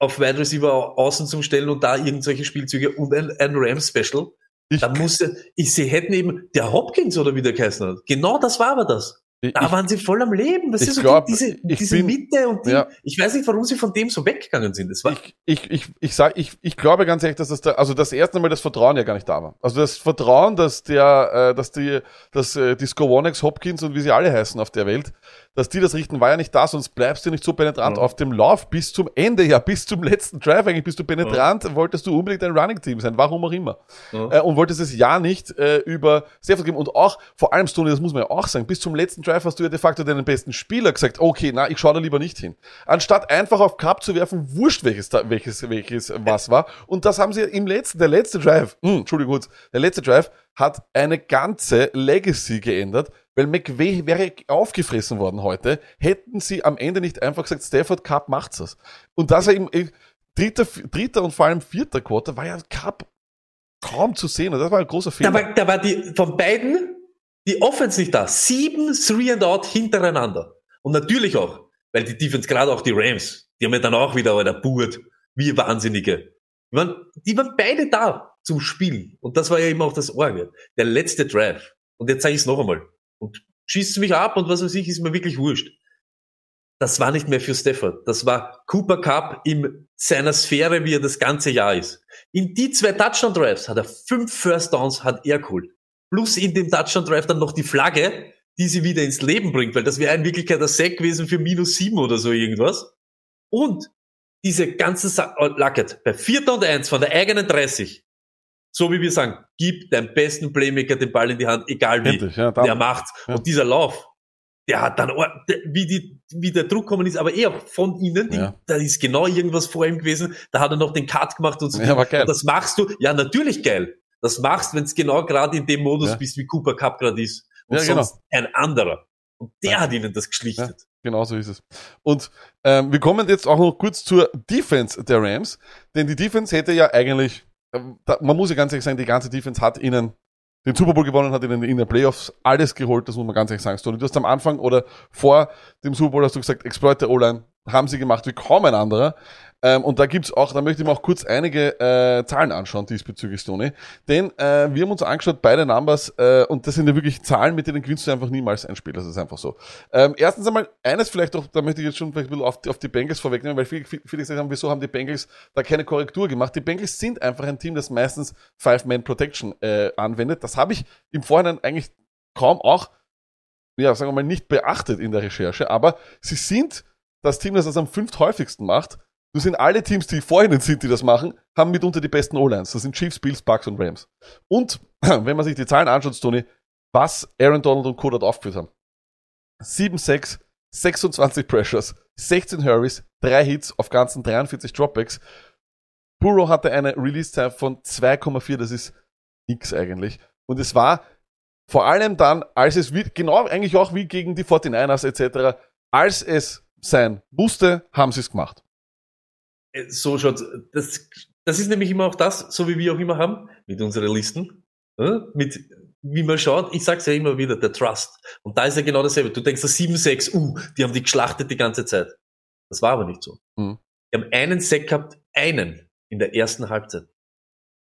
auf Wide Receiver außen zum Stellen und da irgendwelche Spielzüge und ein, ein Rams Special? Ich, Da musste, ich, sie hätten eben, der Hopkins oder wie der geheißen hat. Genau das war aber das. ich, Da waren sie voll am Leben. Das ich ist so glaub, die, diese, ich diese bin- Mitte und die, ja. ich weiß nicht, warum sie von dem so weggegangen sind. Das war, ich, ich, ich, ich sag, ich, ich glaube ganz ehrlich, dass das da, also das erste Mal das Vertrauen ja gar nicht da war. Also das Vertrauen, dass der, äh, dass die, dass äh, die Skowonix, Hopkins und wie sie alle heißen auf der Welt, dass die das richten, war ja nicht da, sonst bleibst du nicht so penetrant Ja. auf dem Lauf bis zum Ende, ja, bis zum letzten Drive eigentlich bist du penetrant, wolltest du unbedingt ein Running Team sein, warum auch immer. Ja. Äh, und wolltest es ja nicht äh, über Stafford geben und auch, vor allem Stoney, das muss man ja auch sagen, bis zum letzten Drive hast du ja de facto deinen besten Spieler gesagt, okay, na, ich schaue da lieber nicht hin. Anstatt einfach auf Cup zu werfen, wurscht welches, welches, welches was war. Und das haben sie im letzten, der letzte Drive, hm, Entschuldigung der letzte Drive hat eine ganze Legacy geändert, weil McVay wäre aufgefressen worden heute, hätten sie am Ende nicht einfach gesagt, Stafford Cup macht's das. Und dass er im dritter, dritter und vor allem vierter Quarter war ja Cup kaum zu sehen. Und das war ein großer Fehler. da war, da war die, von beiden, die Offense nicht da. Sieben Three and Out hintereinander. Und natürlich auch, weil die Defense, gerade auch die Rams, die haben ja dann auch wieder der Burt, wie Wahnsinnige. Die waren, die waren beide da zum Spielen. Und das war ja eben auch das Orgel. Der letzte Drive. Und jetzt sage ich es noch einmal. Und schießt mich ab und was weiß ich, ist mir wirklich wurscht. Das war nicht mehr für Stafford. Das war Cooper Cup in seiner Sphäre, wie er das ganze Jahr ist. In die zwei Touchdown Drives hat er fünf First Downs hat er geholt. Plus in dem Touchdown Drive dann noch die Flagge, die sie wieder ins Leben bringt, weil das wäre in Wirklichkeit der Sack gewesen für minus sieben oder so irgendwas. Und diese ganze Sa oh, Lacket bei vierter und eins von der eigenen 30. So wie wir sagen, gib deinem besten Playmaker den Ball in die Hand, egal wie. Endlich, ja, der macht's. Ja. Und dieser Lauf, der hat dann, wie, die, wie der Druck kommen ist, aber eher von ihnen, die, Ja. da ist genau irgendwas vor ihm gewesen, da hat er noch den Cut gemacht und so. Ja, war geil. Und das machst du, ja, natürlich geil. Das machst, wenn es genau gerade in dem Modus Ja. bist, wie Cooper Cup gerade ist. Und Ja, genau. sonst ein anderer. Und der Ja. hat ihnen das geschlichtet. Genau so ist es. Und ähm, wir kommen jetzt auch noch kurz zur Defense der Rams, denn die Defense hätte ja eigentlich, man muss ja ganz ehrlich sagen, die ganze Defense hat ihnen den Super Bowl gewonnen, hat ihnen in den Playoffs alles geholt, das muss man ganz ehrlich sagen. Stoney, du hast am Anfang oder vor dem Super Bowl hast du gesagt, Exploit der O-Line haben sie gemacht wie kaum ein anderer. Ähm, und da gibt's auch, da möchte ich mir auch kurz einige äh, Zahlen anschauen diesbezüglich, Stoney. Denn äh, wir haben uns angeschaut, beide Numbers, äh, und das sind ja wirklich Zahlen, mit denen gewinnst du einfach niemals ein Spiel. Das ist einfach so. Ähm, erstens einmal, eines vielleicht auch, da möchte ich jetzt schon vielleicht ein bisschen auf die, auf die Bengals vorwegnehmen, weil viele, viele viele gesagt haben, wieso haben die Bengals da keine Korrektur gemacht? Die Bengals sind einfach ein Team, das meistens Five-Man-Protection äh, anwendet. Das habe ich im Vorhinein eigentlich kaum auch, ja, sagen wir mal, nicht beachtet in der Recherche, aber sie sind das Team, das das am fünfthäufigsten macht. Nur sind alle Teams, die vor ihnen sind, die das machen, haben mitunter die besten O-Lines. Das sind Chiefs, Bills, Bucks und Rams. Und wenn man sich die Zahlen anschaut, Tony, was Aaron Donald und Co. dort aufgeführt haben. 7 6 26 Pressures, 16 Hurries, 3 Hits auf ganzen 43 Dropbacks. Burrow hatte eine Release-Time von 2,4, das ist nix eigentlich. Und es war vor allem dann, als es genau eigentlich auch wie gegen die 49ers etc., als es sein musste, haben sie es gemacht. Äh, So schaut das, das ist nämlich immer auch das, so wie wir auch immer haben, mit unseren Listen, äh, mit wie man schaut, ich sag's ja immer wieder, der Trust. Und da ist ja genau dasselbe. Du denkst, 7-6, uh, die haben die geschlachtet die ganze Zeit. Das war aber nicht so. Mhm. Die haben einen Sack gehabt, einen in der ersten Halbzeit.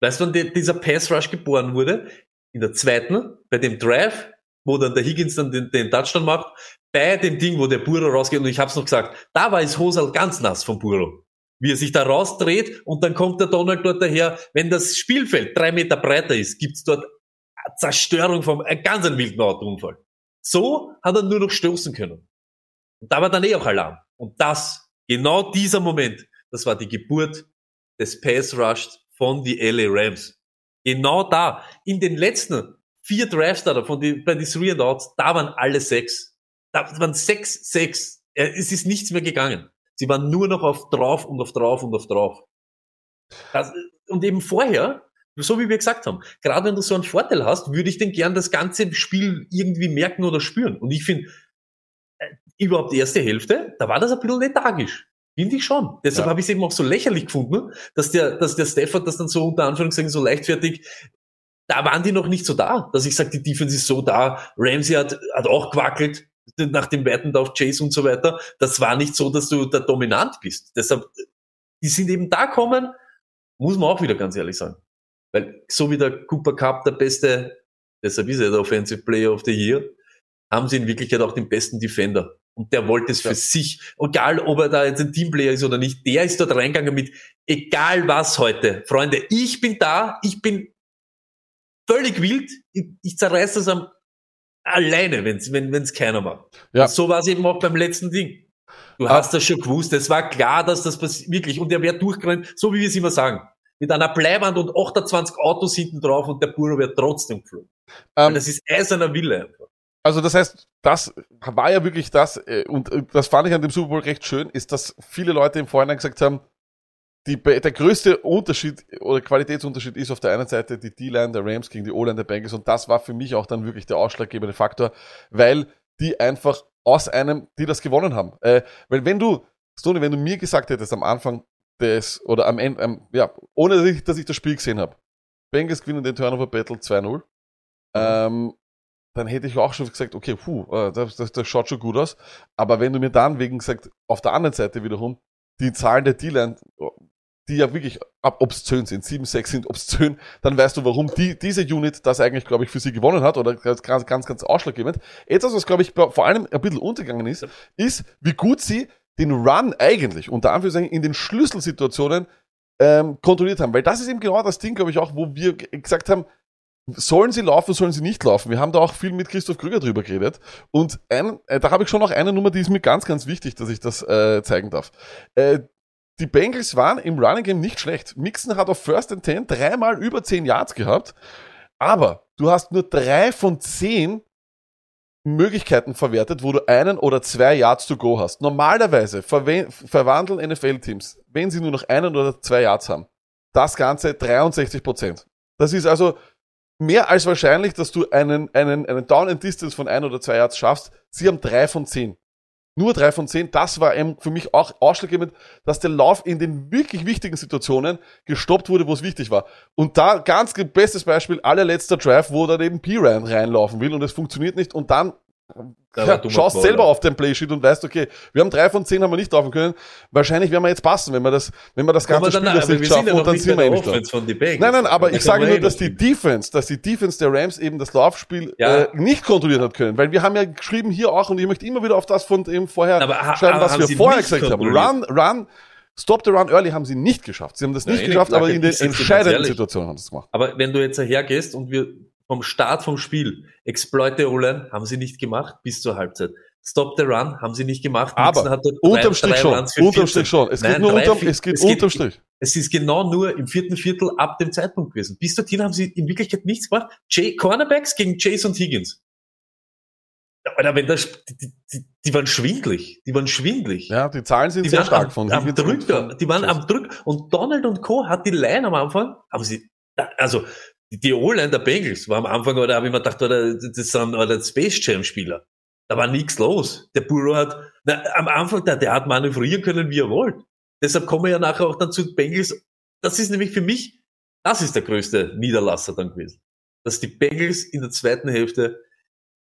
Weißt du, wann die, dieser Pass Rush geboren wurde? In der zweiten, bei dem Drive, wo dann der Higgins dann den, den Touchdown macht, bei dem Ding, wo der Burrow rausgeht, und ich hab's noch gesagt, da war es Hosal ganz nass vom Burrow. Wie er sich da rausdreht und dann kommt der Donald dort daher. Wenn das Spielfeld drei Meter breiter ist, gibt's dort Zerstörung vom, ein ganz ein wilden Autounfall. So hat er nur noch stoßen können. Und da war dann eh auch Alarm. Und das, genau dieser Moment, das war die Geburt des Pass Rush von die LA Rams. Genau da, in den letzten vier da, von die, bei die Three and Outs, da waren alle sechs. Da waren sechs, sechs. Äh, Es ist nichts mehr gegangen. Sie waren nur noch auf drauf und auf drauf und auf drauf. Das, und eben vorher, so wie wir gesagt haben, gerade wenn du so einen Vorteil hast, würde ich denn gern das ganze Spiel irgendwie merken oder spüren. Und ich finde, äh, überhaupt die erste Hälfte, da war das ein bisschen lethargisch. Finde ich schon. Deshalb Ja. habe ich es eben auch so lächerlich gefunden, dass der, dass der Stafford das dann so unter Anführungszeichen so leichtfertig, da waren die noch nicht so da, dass ich sage, die Defense ist so da. Ramsey hat, hat auch gewackelt nach dem weiten auf Chase und so weiter. Das war nicht so, dass du da dominant bist. Deshalb, die sind eben da kommen, muss man auch wieder ganz ehrlich sagen. Weil so wie der Cooper Cup der beste, deshalb ist er der Offensive Player of the Year, haben sie in Wirklichkeit auch den besten Defender. Und der wollte es Ja. für sich, egal ob er da jetzt ein Teamplayer ist oder nicht, der ist dort reingegangen mit, egal was heute. Freunde, ich bin da, ich bin völlig wild, ich, ich zerreiß das am, alleine, wenn's, wenn es keiner macht. Ja. Und so war es eben auch beim letzten Ding. Du hast das schon gewusst, es war klar, dass das passiert, wirklich, und der wäre durchgerannt, so wie wir es immer sagen. Mit einer Bleiband und 28 Autos hinten drauf und der Buro wäre trotzdem geflogen. Ähm, das ist eiserner Wille einfach. Also das heißt, das war ja wirklich das, äh, und äh, das fand ich an dem Super Bowl recht schön, ist, dass viele Leute im Vorhinein gesagt haben, die, der größte Unterschied oder Qualitätsunterschied ist auf der einen Seite die D-Line der Rams gegen die O-Line der Bengals und das war für mich auch dann wirklich der ausschlaggebende Faktor, weil die einfach aus einem, die das gewonnen haben. Äh, weil wenn du, Stoney, wenn du mir gesagt hättest am Anfang des, oder am Ende, am, ja, ohne dass ich, dass ich das Spiel gesehen habe, Bengals gewinnen den Turnover Battle 2-0, ähm, dann hätte ich auch schon gesagt, okay, puh, äh, das, das, das schaut schon gut aus. Aber wenn du mir dann wegen gesagt, auf der anderen Seite wiederum, die Zahlen der D-Line, die ja wirklich obszön sind, 7, 6 sind obszön, dann weißt du, warum die, diese Unit das eigentlich, glaube ich, für sie gewonnen hat oder ganz, ganz, ganz, ausschlaggebend. Etwas, was, glaube ich, vor allem ein bisschen untergegangen ist, ist, wie gut sie den Run eigentlich, unter Anführungszeichen, in den Schlüsselsituationen ähm, kontrolliert haben. Weil das ist eben genau das Ding, glaube ich, auch, wo wir gesagt haben, sollen sie laufen, sollen sie nicht laufen? Wir haben da auch viel mit Christoph Krüger drüber geredet. Und ein, äh, da habe ich schon noch eine Nummer, die ist mir ganz, ganz wichtig, dass ich das äh, zeigen darf. Äh, die Bengals waren im Running Game nicht schlecht. Mixon hat auf First and Ten dreimal über 10 Yards gehabt. Aber du hast nur drei von zehn Möglichkeiten verwertet, wo du einen oder zwei Yards to go hast. Normalerweise verwandeln NFL-Teams, wenn sie nur noch einen oder zwei Yards haben, das Ganze 63 Prozent. Das ist also mehr als wahrscheinlich, dass du einen, einen, einen Down and Distance von ein oder zwei Yards schaffst. Sie haben drei von zehn. Nur drei von zehn. Das war eben für mich auch ausschlaggebend, dass der Lauf in den wirklich wichtigen Situationen gestoppt wurde, wo es wichtig war. Und da ganz bestes Beispiel, allerletzter Drive, wo dann eben P. Ryan reinlaufen will und es funktioniert nicht und dann ja, dummer schaust selber auf den Playsheet und weißt, okay, wir haben drei von zehn haben wir nicht laufen können. Wahrscheinlich werden wir jetzt passen, wenn wir das, wenn wir das ganze Aber Spiel dann, das nicht schaffen und dann sind wir eh nicht da. Nein, nein, aber ich sage nur, eh dass die. Defense, dass die Defense der Rams eben das Laufspiel Ja. äh, nicht kontrolliert hat können. Weil wir haben ja geschrieben hier auch, und ich möchte immer wieder auf das von dem vorher Aber schreiben, was wir vorher gesagt haben. Run, run, stop the run early haben sie nicht geschafft. Sie haben das Ja, nicht geschafft, aber in den entscheidenden. Situationen haben sie es gemacht. Aber wenn du jetzt hergehst und wir vom Start vom Spiel Exploit the O-Line haben sie nicht gemacht bis zur Halbzeit. Stop the Run haben sie nicht gemacht. Aber Unterm Strich schon. Unterm 14. Strich schon. Es geht Nein, nur drei, unterm, es geht es geht- unterm Strich. Es ist genau nur im vierten Viertel ab dem Zeitpunkt gewesen. Bis dorthin haben sie in Wirklichkeit nichts gemacht. Jay, Cornerbacks gegen Chase und Higgins. Alter, wenn das, die, die, die waren schwindlig. Die waren schwindlig. Ja, die Zahlen sind Die sehr stark am, von am Drücker. Die waren am Drück. Und Donald und Co. hat die Line am Anfang, haben sie, also, die, O-Line der Bengals war am Anfang, oder habe ich mir gedacht, oder, das sind oder Space Jam Spieler. Da war nichts los. Der Burrow hat, na, am Anfang, der, der hat manövrieren können, wie er wollte. Deshalb kommen wir ja nachher auch dann zu Bengals. Das ist nämlich für mich, das ist der größte Niederlasser dann gewesen. dass die Bengals in der zweiten Hälfte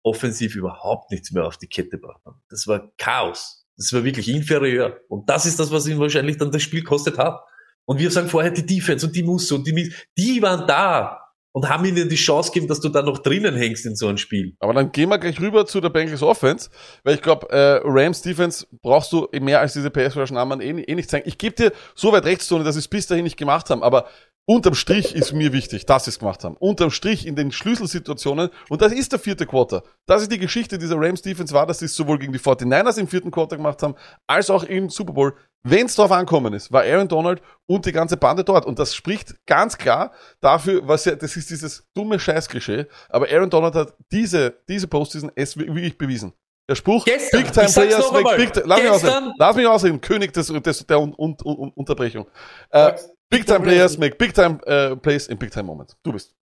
offensiv überhaupt nichts mehr auf die Kette gebracht haben. Das war Chaos. Das war wirklich inferior. Und das ist das, was ihn wahrscheinlich dann das Spiel kostet hat. Und wir sagen vorher, die Defense und die Musse und die, die waren da und haben ihnen die Chance gegeben, dass du da noch drinnen hängst in so einem Spiel. Aber dann gehen wir gleich rüber zu der Bengals Offense, weil ich glaube, äh, Rams Defense brauchst du mehr als diese PS Rush Namen eh, eh nicht zeigen. Ich gebe dir so weit recht, Tony, dass sie es bis dahin nicht gemacht haben, aber unterm Strich ist mir wichtig, dass sie es gemacht haben. Unterm Strich in den Schlüsselsituationen, und das ist der vierte Quarter. Das ist die Geschichte dieser Rams Defense war, dass sie es sowohl gegen die 49ers im vierten Quarter gemacht haben, als auch im Super Bowl wenn es drauf ankommen ist, war Aaron Donald und die ganze Bande dort. Und das spricht ganz klar dafür, was ja, das ist dieses dumme Scheißklischee. Aber Aaron Donald hat diese, diese Postseason es wirklich bewiesen. Der Spruch, Gestern, Big Time Players make einmal. Big Time, lass mich Gestern- ausreden, lass mich ausreden, König des, des, der un, un, un, Unterbrechung. Äh, Big Time Players make Big Time äh, Plays in Big Time Moments. Du bist.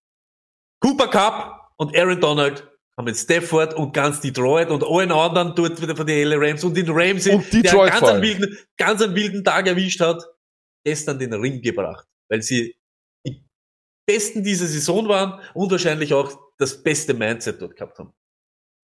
Cooper Cup und Aaron Donald haben in Stafford und ganz Detroit und allen anderen dort wieder von den LA Rams und den Und der ganz einen, wilden, ganz einen wilden Tag erwischt hat, gestern den Ring gebracht, weil sie die Besten dieser Saison waren und wahrscheinlich auch das beste Mindset dort gehabt haben.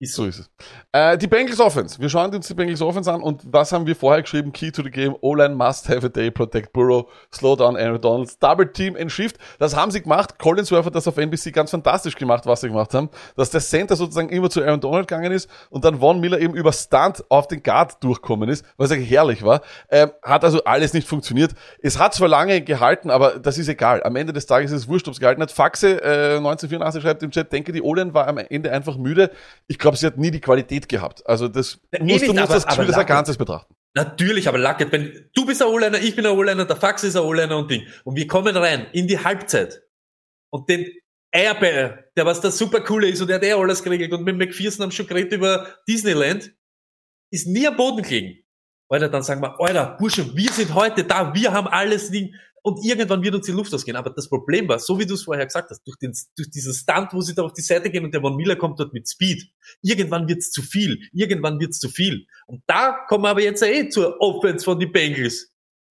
Ist So ist es. Äh, die Bengals Offense. Wir schauen uns die Bengals Offense an und was haben wir vorher geschrieben? Key to the game. O-Line must have a day, protect Burrow, slow down Aaron Donalds, double team and shift. Das haben sie gemacht. Collinsworth hat das auf NBC ganz fantastisch gemacht, was sie gemacht haben. Dass der Center sozusagen immer zu Aaron Donald gegangen ist und dann Von Miller eben über Stunt auf den Guard durchkommen ist, was eigentlich herrlich war. Ähm, hat also alles nicht funktioniert. Es hat zwar lange gehalten, aber das ist egal. Am Ende des Tages ist es wurscht, ob es gehalten hat. Faxe äh, 1984 schreibt im Chat, denke, die O-Line war am Ende einfach müde. Ich glaube, sie hat nie die Qualität gehabt. Also das Ja, musst, du musst aber- das ein Lack- Ganzes betrachten. Natürlich, aber Lackett, wenn du bist ein O-Liner, ich bin ein O-Liner, der Fax ist ein O-Liner und Ding. Und wir kommen rein in die Halbzeit. Und den Airbär, der was da super cool ist und der hat eh alles geregelt und mit McPherson haben schon geredet über Disneyland, ist nie am Boden gelegen. Alter, dann sagen wir, Alter, Bursche, wir sind heute da, wir haben alles Ding. Und irgendwann wird uns die Luft ausgehen. Aber das Problem war, so wie du es vorher gesagt hast, durch, den, durch diesen Stunt, wo sie da auf die Seite gehen und der Von Miller kommt dort mit Speed. Irgendwann wird's zu viel. Irgendwann wird's zu viel. Und da kommen wir aber jetzt eh zur Offense von die Bengals.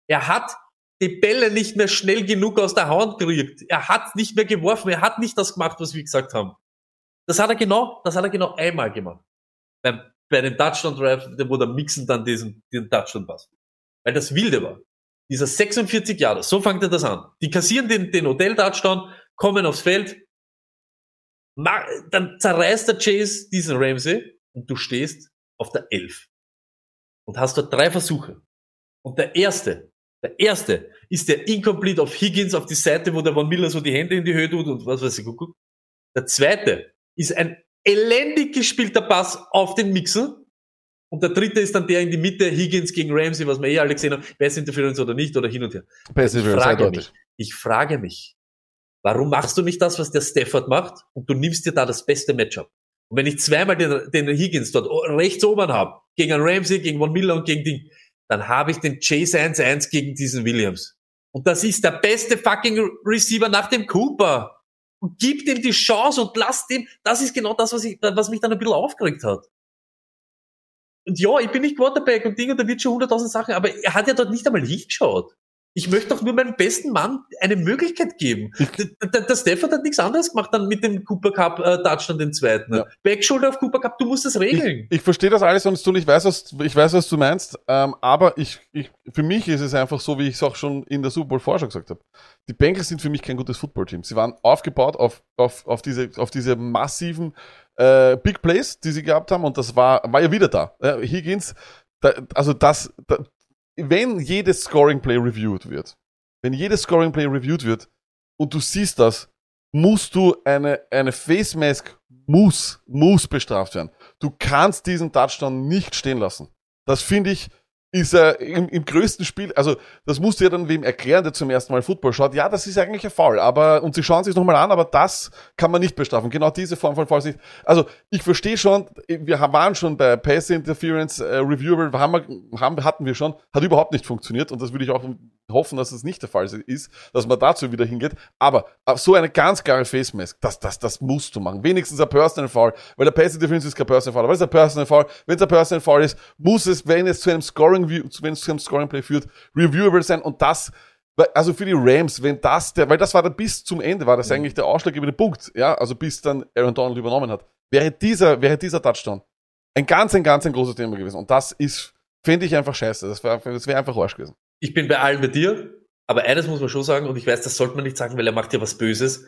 Er hat die Bälle nicht mehr schnell genug aus der Hand gekriegt. Er hat nicht mehr geworfen. Er hat nicht das gemacht, was wir gesagt haben. Das hat er genau, das hat er genau einmal gemacht. Beim, bei dem Touchdown Drive, wo der Mixen dann diesen, den Touchdown passt. Weil das Wilde war. Dieser 46 Jahre, so fängt er das an. Die kassieren den, den Hotel-Touchdown, kommen aufs Feld, dann zerreißt der Chase diesen Ramsey und du stehst auf der 11 und hast dort drei Versuche. Und der erste, der erste ist der Incomplete auf Higgins auf die Seite, wo der Von Miller so die Hände in die Höhe tut und was weiß ich. guck, guck. Der zweite ist ein elendig gespielter Pass auf den Mixer. Und der dritte ist dann der in die Mitte, Higgins gegen Ramsey, was wir eh alle gesehen haben, Best Interference oder nicht oder hin und her. Ich sehr frage deutlich. mich, ich frage mich, warum machst du nicht das, was der Stafford macht und du nimmst dir da das beste Matchup? Und wenn ich zweimal den, den Higgins dort rechts oben habe, gegen einen Ramsey, gegen Von Miller und gegen Ding, dann habe ich den Chase 1-1 gegen diesen Williams. Und das ist der beste fucking Receiver nach dem Cooper. Und gib dem die Chance und lass dem, das ist genau das, was, ich, was mich dann ein bisschen aufgeregt hat. Und ja, ich bin nicht Quarterback und Ding und da wird schon hunderttausend Sachen, aber er hat ja dort nicht einmal hingeschaut. Ich möchte doch nur meinem besten Mann eine Möglichkeit geben. Der, der, Stafford hat nichts anderes gemacht dann mit dem Cooper Cup äh, Touchdown den zweiten. Ja. Backschulter auf Cooper Cup, du musst das regeln. Ich, ich verstehe das alles und du, ich weiß, was, ich weiß, was du meinst, ähm, aber ich, ich, für mich ist es einfach so, wie ich es auch schon in der Super Bowl vorher schon gesagt habe. Die Bengals sind für mich kein gutes Footballteam. Sie waren aufgebaut auf, auf, auf, diese, auf diese massiven äh, Big Plays, die sie gehabt haben und das war, war ja wieder da. Äh, Higgins, da, also das, da, wenn jedes Scoring Play reviewed wird, wenn jedes Scoring Play reviewed wird und du siehst das, musst du eine, eine Face Mask muss, muss bestraft werden. Du kannst diesen Touchdown nicht stehen lassen. Das finde ich, ist er im, im größten Spiel, also das musst du ja dann wem erklären, der zum ersten Mal Football schaut. Ja, das ist eigentlich ein Foul, aber, und sie schauen sich nochmal an, aber das kann man nicht bestrafen. Genau diese Form von Fouls nicht. Also, ich verstehe schon, wir waren schon bei Pass Interference äh, Reviewable, haben wir, haben, hatten wir schon, hat überhaupt nicht funktioniert und das würde ich auch hoffen, dass es nicht der Fall ist, dass man dazu wieder hingeht. Aber so eine ganz klare Face Mask, das, das, das musst du machen. Wenigstens ein Personal Foul, weil der Pass Interference ist kein Personal Foul, aber es ist ein Personal Foul. Wenn es ein Personal Foul ist, muss es, wenn es zu einem Scoring, wenn es zu einem Scoring Play führt, reviewable sein und das Also für die Rams, wenn das der, weil das war dann bis zum Ende, war das eigentlich der ausschlaggebende Punkt, ja, also bis dann Aaron Donald übernommen hat. Wäre dieser, wäre dieser Touchdown ein ganz, ein ganz, ein großes Thema gewesen. Und das ist, finde ich einfach scheiße. Das wäre das wäre einfach Arsch gewesen. Ich bin bei allen bei dir, aber eines muss man schon sagen, und ich weiß, das sollte man nicht sagen, weil er macht ja was Böses,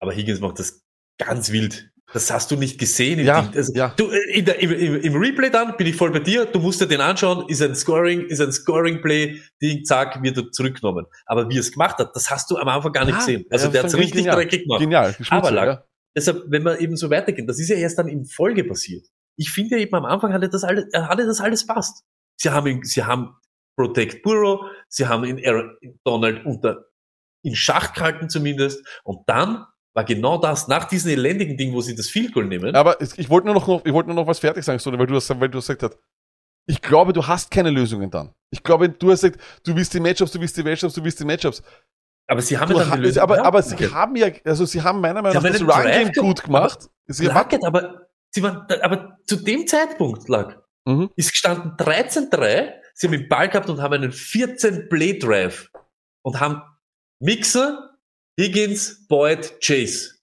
aber Higgins macht das ganz wild. Das hast du nicht gesehen. im Ja, also, ja. Du, äh, der, im, im, Im Replay dann bin ich voll bei dir. Du musst dir den anschauen. Ist ein Scoring, ist ein Scoring-Play. Ding, zack, wird er zurückgenommen. Aber wie er es gemacht hat, das hast du am Anfang gar nicht Ja, gesehen. Also ja, der fand ich richtig genial. dreckig gemacht. Genial. Aber lag- ja. Deshalb, wenn wir eben so weitergehen, das ist ja erst dann in Folge passiert. Ich finde eben am Anfang hatte das alles, äh, hatte das alles passt. Sie haben, sie haben Protect Burrow, sie haben ihn Aaron Donald unter, in Schach gehalten zumindest. Und dann war genau das, nach diesem elendigen Ding, wo sie das Field Goal nehmen. Aber ich wollte nur noch, ich wollte nur noch was fertig sagen, weil du das, weil du gesagt hast. Ich glaube, du hast keine Lösungen dann. Ich glaube, du hast gesagt, du willst die Matchups, du willst die Matchups, du willst die Matchups. aber sie haben Du ja dann ha aber, aber sie haben ja, also sie haben meiner Meinung Sie nach das Run Game gut gemacht. Sie haben, Lacket, aber sie waren, aber zu dem Zeitpunkt lag, Mhm. ist gestanden 13-3, sie haben den Ball gehabt und haben einen 14-Play-Drive und haben Mixer, Higgins, Boyd, Chase.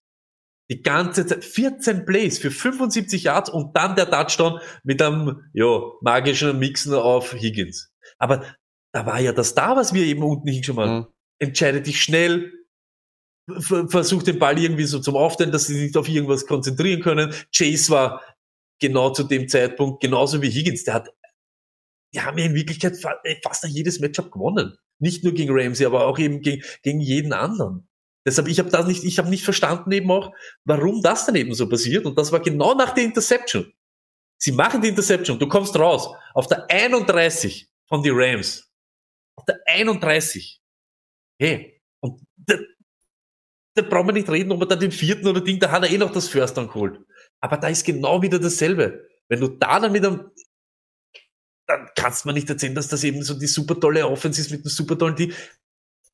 Die ganze Zeit, 14 Plays für 75 Yards und dann der Touchdown mit einem, ja, magischen Mixen auf Higgins. Aber da war ja das da, was wir eben unten hingeschoben haben. Mhm. Entscheide dich schnell, ver- versucht den Ball irgendwie so zum Aufstellen, dass sie sich nicht auf irgendwas konzentrieren können. Chase war genau zu dem Zeitpunkt, genauso wie Higgins, der hat, die haben ja in Wirklichkeit äh, fast jedes Matchup gewonnen. Nicht nur gegen Ramsey, aber auch eben gegen, gegen jeden anderen. Deshalb, ich habe das nicht, ich habe nicht verstanden eben auch, warum das dann eben so passiert. Und das war genau nach der Interception. Sie machen die Interception, du kommst raus auf der 31 von die Rams. Auf der 31. Hey, und da, da brauchen wir nicht reden, ob er da den vierten oder Ding, da hat er eh noch das First dann geholt. Aber da ist genau wieder dasselbe. Wenn du da dann mit einem, dann kannst du mir nicht erzählen, dass das eben so die super tolle Offense ist mit einem super tollen Team.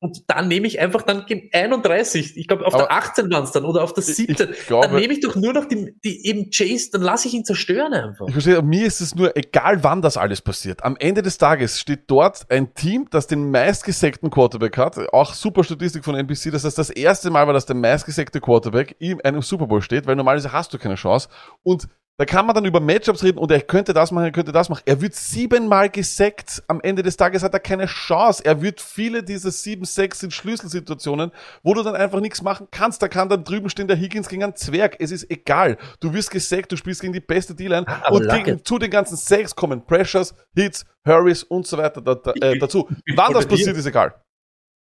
Und dann nehme ich einfach dann gegen 31, ich glaube auf Aber der 18 waren es dann oder auf der Ich- 17. ich glaube- dann nehme ich doch nur noch die, die eben Chase, dann lasse ich ihn zerstören einfach. Ich verstehe, mir ist es nur egal, wann das alles passiert. Am Ende des Tages steht dort ein Team, das den meistgesackten Quarterback hat. Auch super Statistik von NBC. Das heißt, das erste Mal war, dass der meistgesackte Quarterback in einem Super Bowl steht, weil normalerweise hast du keine Chance. Und da kann man dann über Matchups reden und er könnte das machen, er könnte das machen. Er wird siebenmal gesackt. Am Ende des Tages hat er keine Chance. Er wird viele dieser sieben Sacks in Schlüsselsituationen, wo du dann einfach nichts machen kannst. Da kann dann drüben stehen der Higgins gegen einen Zwerg. Es ist egal. Du wirst gesackt, du spielst gegen die beste D-Line Aber und gegen, zu den ganzen Sacks kommen Pressures, Hits, Hurries und so weiter da, da, äh, dazu. Wann das passiert, ist egal.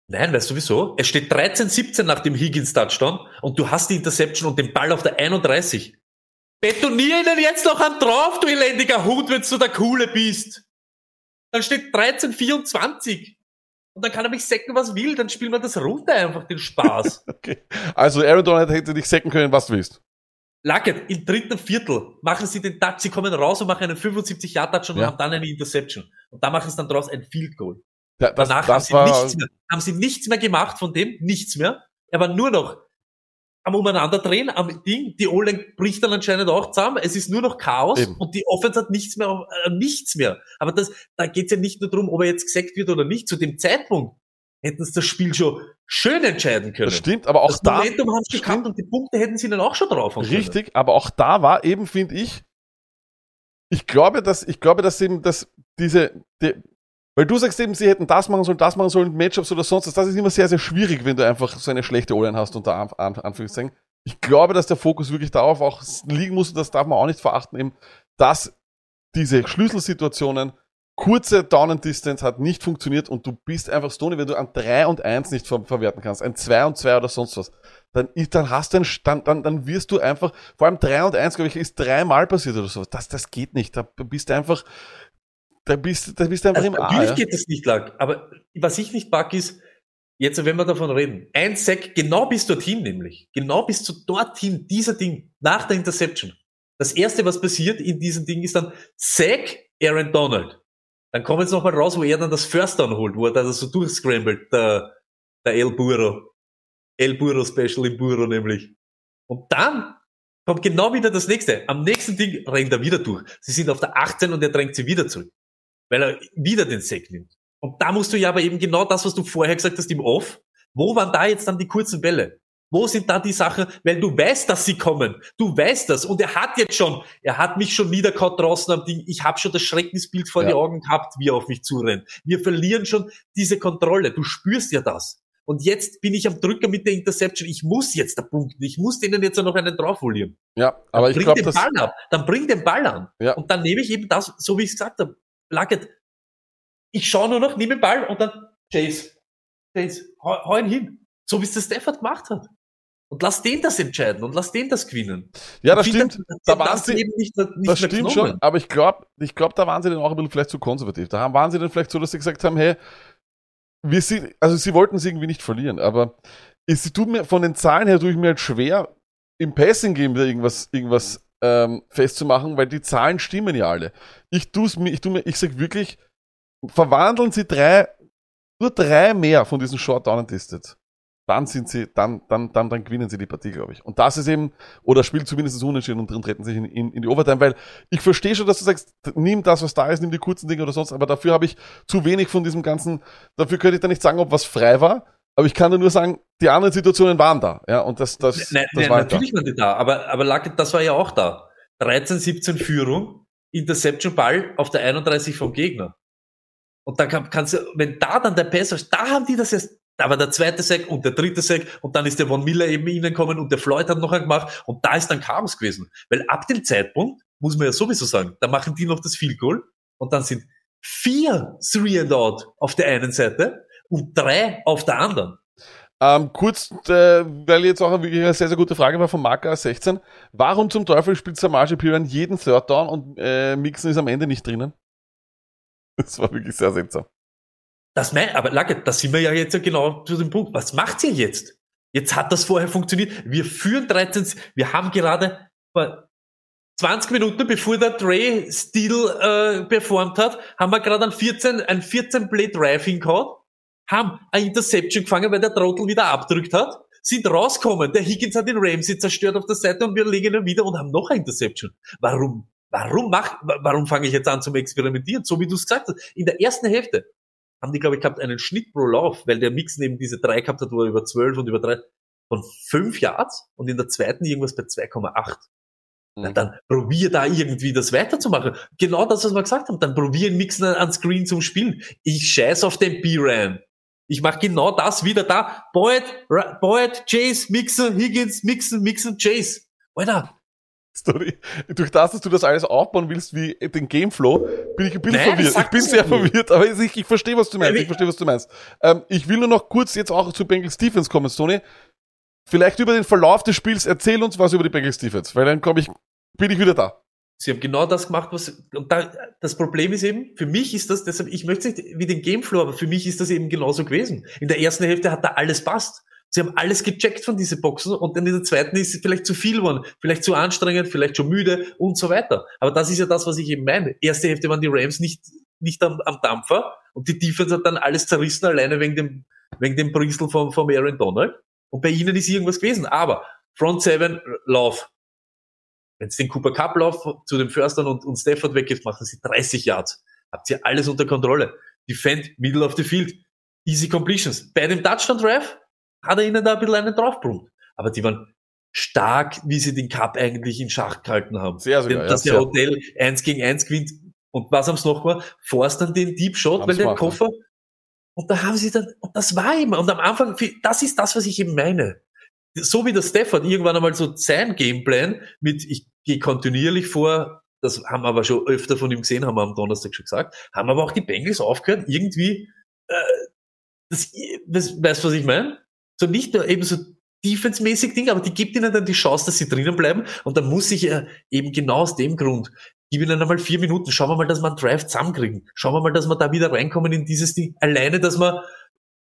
Nein, weißt du wieso? Es steht 13-17 nach dem Higgins-Touchdown und du hast die Interception und den Ball auf der 31. Betonier ihnen jetzt noch einen drauf, du elendiger Hund, wenn du der Coole bist. Dann steht 13-24. Und dann kann er mich sacken, was will, dann spielen wir das runter einfach, den Spaß. Okay. Also Aaron Donald hätte dich sacken können, was du willst. Luckett, im dritten Viertel machen sie den Touch, sie kommen raus und machen einen 75-Yard-Touch und Ja. haben dann eine Interception. Und da machen sie dann draus ein Field Goal. Ja, das, Danach das haben, sie war, nichts mehr, haben sie nichts mehr gemacht von dem, nichts mehr. Er war nur noch am Umeinanderdrehen, am Ding. Die O-Line bricht dann anscheinend auch zusammen. Es ist nur noch Chaos Eben. und die Offense hat nichts mehr, äh, nichts mehr. Aber das, da geht's ja nicht nur darum, ob er jetzt gesackt wird oder nicht. Zu dem Zeitpunkt hätten sie das Spiel schon schön entscheiden können. das stimmt, aber auch das da, Momentum haben sie gehabt und die Punkte hätten sie dann auch schon drauf. haben können. richtig, aber auch da war eben, finde ich, ich glaube, dass, ich glaube, dass eben, dass diese, die, weil du sagst eben, sie hätten das machen sollen, das machen sollen, Matchups oder sonst was, das ist immer sehr, sehr schwierig, wenn du einfach so eine schlechte O-Line hast, unter An An Anführungszeichen. Ich glaube, dass der Fokus wirklich darauf auch liegen muss, und das darf man auch nicht verachten, eben, dass diese Schlüsselsituationen, kurze Down and Distance hat nicht funktioniert und du bist einfach Stoney, wenn du an 3 und 1 nicht ver verwerten kannst, ein 2 und 2 oder sonst was, dann, dann hast du ein, dann, dann, dann wirst du einfach, vor allem 3 und 1, glaube ich, ist dreimal passiert oder sowas. Das, das geht nicht. Da bist du einfach, da bist, da bist du einfach Also im A. natürlich geht das nicht lang. Aber was ich nicht mag ist, jetzt wenn wir davon reden, ein Sack genau bis dorthin nämlich. Genau bis zu dorthin, dieser Ding, nach der Interception. Das erste, was passiert in diesem Ding, ist dann Sack Aaron Donald. Dann kommen jetzt nochmal raus, wo er dann das First Down holt, wo er da so durchscrambled, der, der El Burro. El Burro Special im Burro nämlich. Und dann kommt genau wieder das nächste. Am nächsten Ding rennt er wieder durch. Sie sind auf der 18 und er drängt sie wieder zurück weil er wieder den Sack nimmt. Und da musst du ja aber eben genau das, was du vorher gesagt hast im Off, wo waren da jetzt dann die kurzen Bälle? Wo sind da die Sachen? Weil du weißt, dass sie kommen. Du weißt das. Und er hat jetzt schon, er hat mich schon niederkaut draußen am Ding. Ich habe schon das Schreckensbild vor Ja. die Augen gehabt, wie er auf mich zurennt. Wir verlieren schon diese Kontrolle. Du spürst ja das. Und jetzt bin ich am Drücker mit der Interception. Ich muss jetzt da punkten. Ich muss denen jetzt noch einen draufholen. Ja, aber ich bring glaube, den dass. Ball ab. Dann bring den Ball an. Ja. Und dann nehme ich eben das, so wie ich es gesagt habe. Lacket. Ich schaue nur noch, nehme den Ball und dann Chase. Chase. Hau, hau ihn hin. So wie es der Stafford gemacht hat. Und lass den das entscheiden und lass den das gewinnen. Ja, das stimmt. das- Da das waren sie- eben nicht, nicht Das stimmt genommen. schon, aber ich glaube, ich glaub, da waren sie dann auch ein bisschen vielleicht zu konservativ. Da haben- waren sie dann vielleicht so, dass sie gesagt haben, hey, wir sind, also sie wollten es irgendwie nicht verlieren, aber es tut mir, von den Zahlen her tue ich mir halt schwer, im Passing-Game wieder irgendwas, irgendwas ähm, festzumachen, weil die Zahlen stimmen ja alle. Ich tu's mir, ich tu mir, ich sag wirklich, verwandeln sie drei, nur drei mehr von diesen Short Down and Distance. Dann sind sie, dann, dann, dann, dann gewinnen sie die Partie, glaube ich. Und das ist eben, oder spielt zumindest unentschieden und drin treten sich in, in, in die Overtime, weil ich verstehe schon, dass du sagst, nimm das, was da ist, nimm die kurzen Dinge oder sonst, aber dafür habe ich zu wenig von diesem ganzen, dafür könnte ich da nicht sagen, ob was frei war, aber ich kann dir nur sagen, die anderen Situationen waren da, ja, und das, das, Nein, das nein, war halt natürlich waren die da, aber, aber Lacket, das war ja auch da. 13, 17 Führung, Interception Ball auf der 31 vom Gegner. Und da kann, kannst du, wenn da dann der Pass ist, da haben die das erst, da war der zweite Sack und der dritte Sack und dann ist der Von Miller eben innen gekommen und der Floyd hat noch einen gemacht und da ist dann Chaos gewesen. Weil ab dem Zeitpunkt, muss man ja sowieso sagen, da machen die noch das Field Goal und dann sind vier Three and Out auf der einen Seite und drei auf der anderen. Ähm, kurz, äh, weil jetzt auch wirklich eine sehr, sehr gute Frage war von Marker 16. Warum zum Teufel spielt Samaje Piran jeden Third Down und äh, Mixen ist am Ende nicht drinnen? Das war wirklich sehr seltsam. Das mein, aber Lacke, da sind wir ja jetzt ja genau zu dem Punkt. Was macht ihr jetzt? Jetzt hat das vorher funktioniert. Wir führen 13, wir haben gerade vor 20 Minuten, bevor der Dre Steel äh, performt hat, haben wir gerade ein 14, ein 14 Play Drive hingehauen, haben ein Interception gefangen, weil der Trottel wieder abdrückt hat, sind rausgekommen. Der Higgins hat den Ramsey zerstört auf der Seite und wir legen ihn wieder und haben noch ein Interception. Warum? Warum mach, warum fange ich jetzt an zum Experimentieren? So wie du es gesagt hast. In der ersten Hälfte haben die, glaube ich, gehabt einen Schnitt pro Lauf, weil der Mix neben diese drei gehabt hat, wo er über 12 und über drei von 5 Yards und in der zweiten irgendwas bei 2,8. Na, Mhm. dann probier da irgendwie das weiterzumachen. Genau das, was wir gesagt haben. Dann probier einen Mixen an Screen zum Spielen. Ich scheiß auf den B-Ran. Ich mache genau das wieder da. Boyd, Boyd, Chase, Mixen, Higgins, Mixen, Mixen, Chase. Alter, Story. Durch das, dass du das alles aufbauen willst wie den Gameflow, bin ich ein bisschen Nein, verwirrt. Ich bin sehr nicht. verwirrt, aber ich, ich verstehe, was du meinst. Wie- Ich verstehe, was du meinst. Ähm, ich will nur noch kurz jetzt auch zu Bengals Defense kommen, Sony. Vielleicht über den Verlauf des Spiels erzähl uns was über die Bengals Defense, weil dann komme ich, bin ich wieder da. Sie haben genau das gemacht, was, und da, das Problem ist eben, für mich ist das, deshalb, ich möchte es nicht wie den Gameflow, aber für mich ist das eben genauso gewesen. In der ersten Hälfte hat da alles passt. Sie haben alles gecheckt von diesen Boxen und dann in der zweiten ist es vielleicht zu viel geworden, vielleicht zu anstrengend, vielleicht schon müde und so weiter. Aber das ist ja das, was ich eben meine. Erste Hälfte waren die Rams nicht, nicht am, am Dampfer und die Defense hat dann alles zerrissen, alleine wegen dem, wegen dem Bristel vom, vom Aaron Donald. Und bei ihnen ist irgendwas gewesen. Aber Front Seven, Lauf, wenn es den Cooper Cup Lauf zu den Förstern und, und Stafford weggibt, machen sie 30 Yards. Habt ihr alles unter Kontrolle. Defend, Middle of the Field, easy completions. Bei dem Touchdown Drive hat er ihnen da ein bisschen einen draufgebrummt. Aber die waren stark, wie sie den Cup eigentlich in Schach gehalten haben. Sehr sogar, Denn, ja, dass der sehr. Hotel eins gegen eins gewinnt. Und was haben sie noch mal? Forst dann den Deep Shot, Haben's weil der Koffer, und da haben sie dann, und das war eben, und am Anfang, das ist das, was ich eben meine so wie der Stafford irgendwann einmal so sein Gameplan mit, ich gehe kontinuierlich vor, das haben wir aber schon öfter von ihm gesehen, haben wir am Donnerstag schon gesagt, haben aber auch die Bengals aufgehört, irgendwie, äh, das, das, weißt du, was ich meine? So nicht nur eben so defense-mäßig Ding, aber die gibt ihnen dann die Chance, dass sie drinnen bleiben und dann muss ich äh, eben genau aus dem Grund, gib ihnen einmal vier Minuten, schauen wir mal, dass wir einen Drive zusammenkriegen, schauen wir mal, dass wir da wieder reinkommen in dieses Ding, alleine, dass wir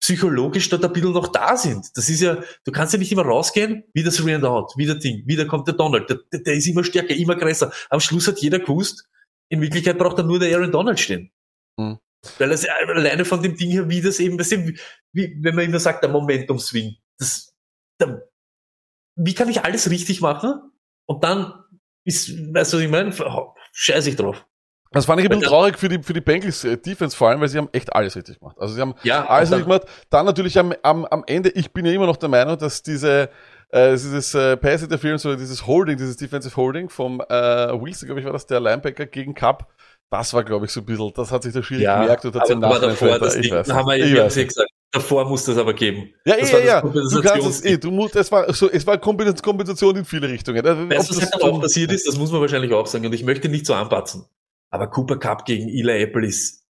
psychologisch dort ein bisschen noch da sind. Das ist ja, du kannst ja nicht immer rausgehen, wieder Three and Out, wieder Ding, wieder kommt der Donald, der, der, der ist immer stärker, immer größer. Am Schluss hat jeder gewusst, in Wirklichkeit braucht er nur der Aaron Donald stehen. Hm. Weil es alleine von dem Ding her, wie das eben, weißt du, wie, wie, wenn man immer sagt, der Momentum-Swing, das, der, wie kann ich alles richtig machen? Und dann ist, weißt du, was ich meine? Scheiß ich drauf. Das fand ich ein bisschen traurig für die, für die Bengals äh, Defense vor allem, weil sie haben echt alles richtig gemacht. Also sie haben Ja, alles richtig gemacht. Dann natürlich am, am, am Ende, ich bin ja immer noch der Meinung, dass diese, äh, dieses äh, Pass Interference oder dieses Holding, dieses Defensive Holding vom äh, Wilson, glaube ich, war das der Linebacker gegen Cup, das war, glaube ich, so ein bisschen, das hat sich der Schwierig Ja, gemerkt und hat aber, aber davor, das Ding, haben wir, ja gesagt, davor muss das aber geben. Ja, das ja, war ja. Du kannst es eh, du musst, es war so, es war Kompensation in viele Richtungen. Weißt du, was das halt auch passiert ist? Das muss man wahrscheinlich auch sagen. Und ich möchte nicht so anpatzen. Aber Cooper Cup gegen Eli Apple ist,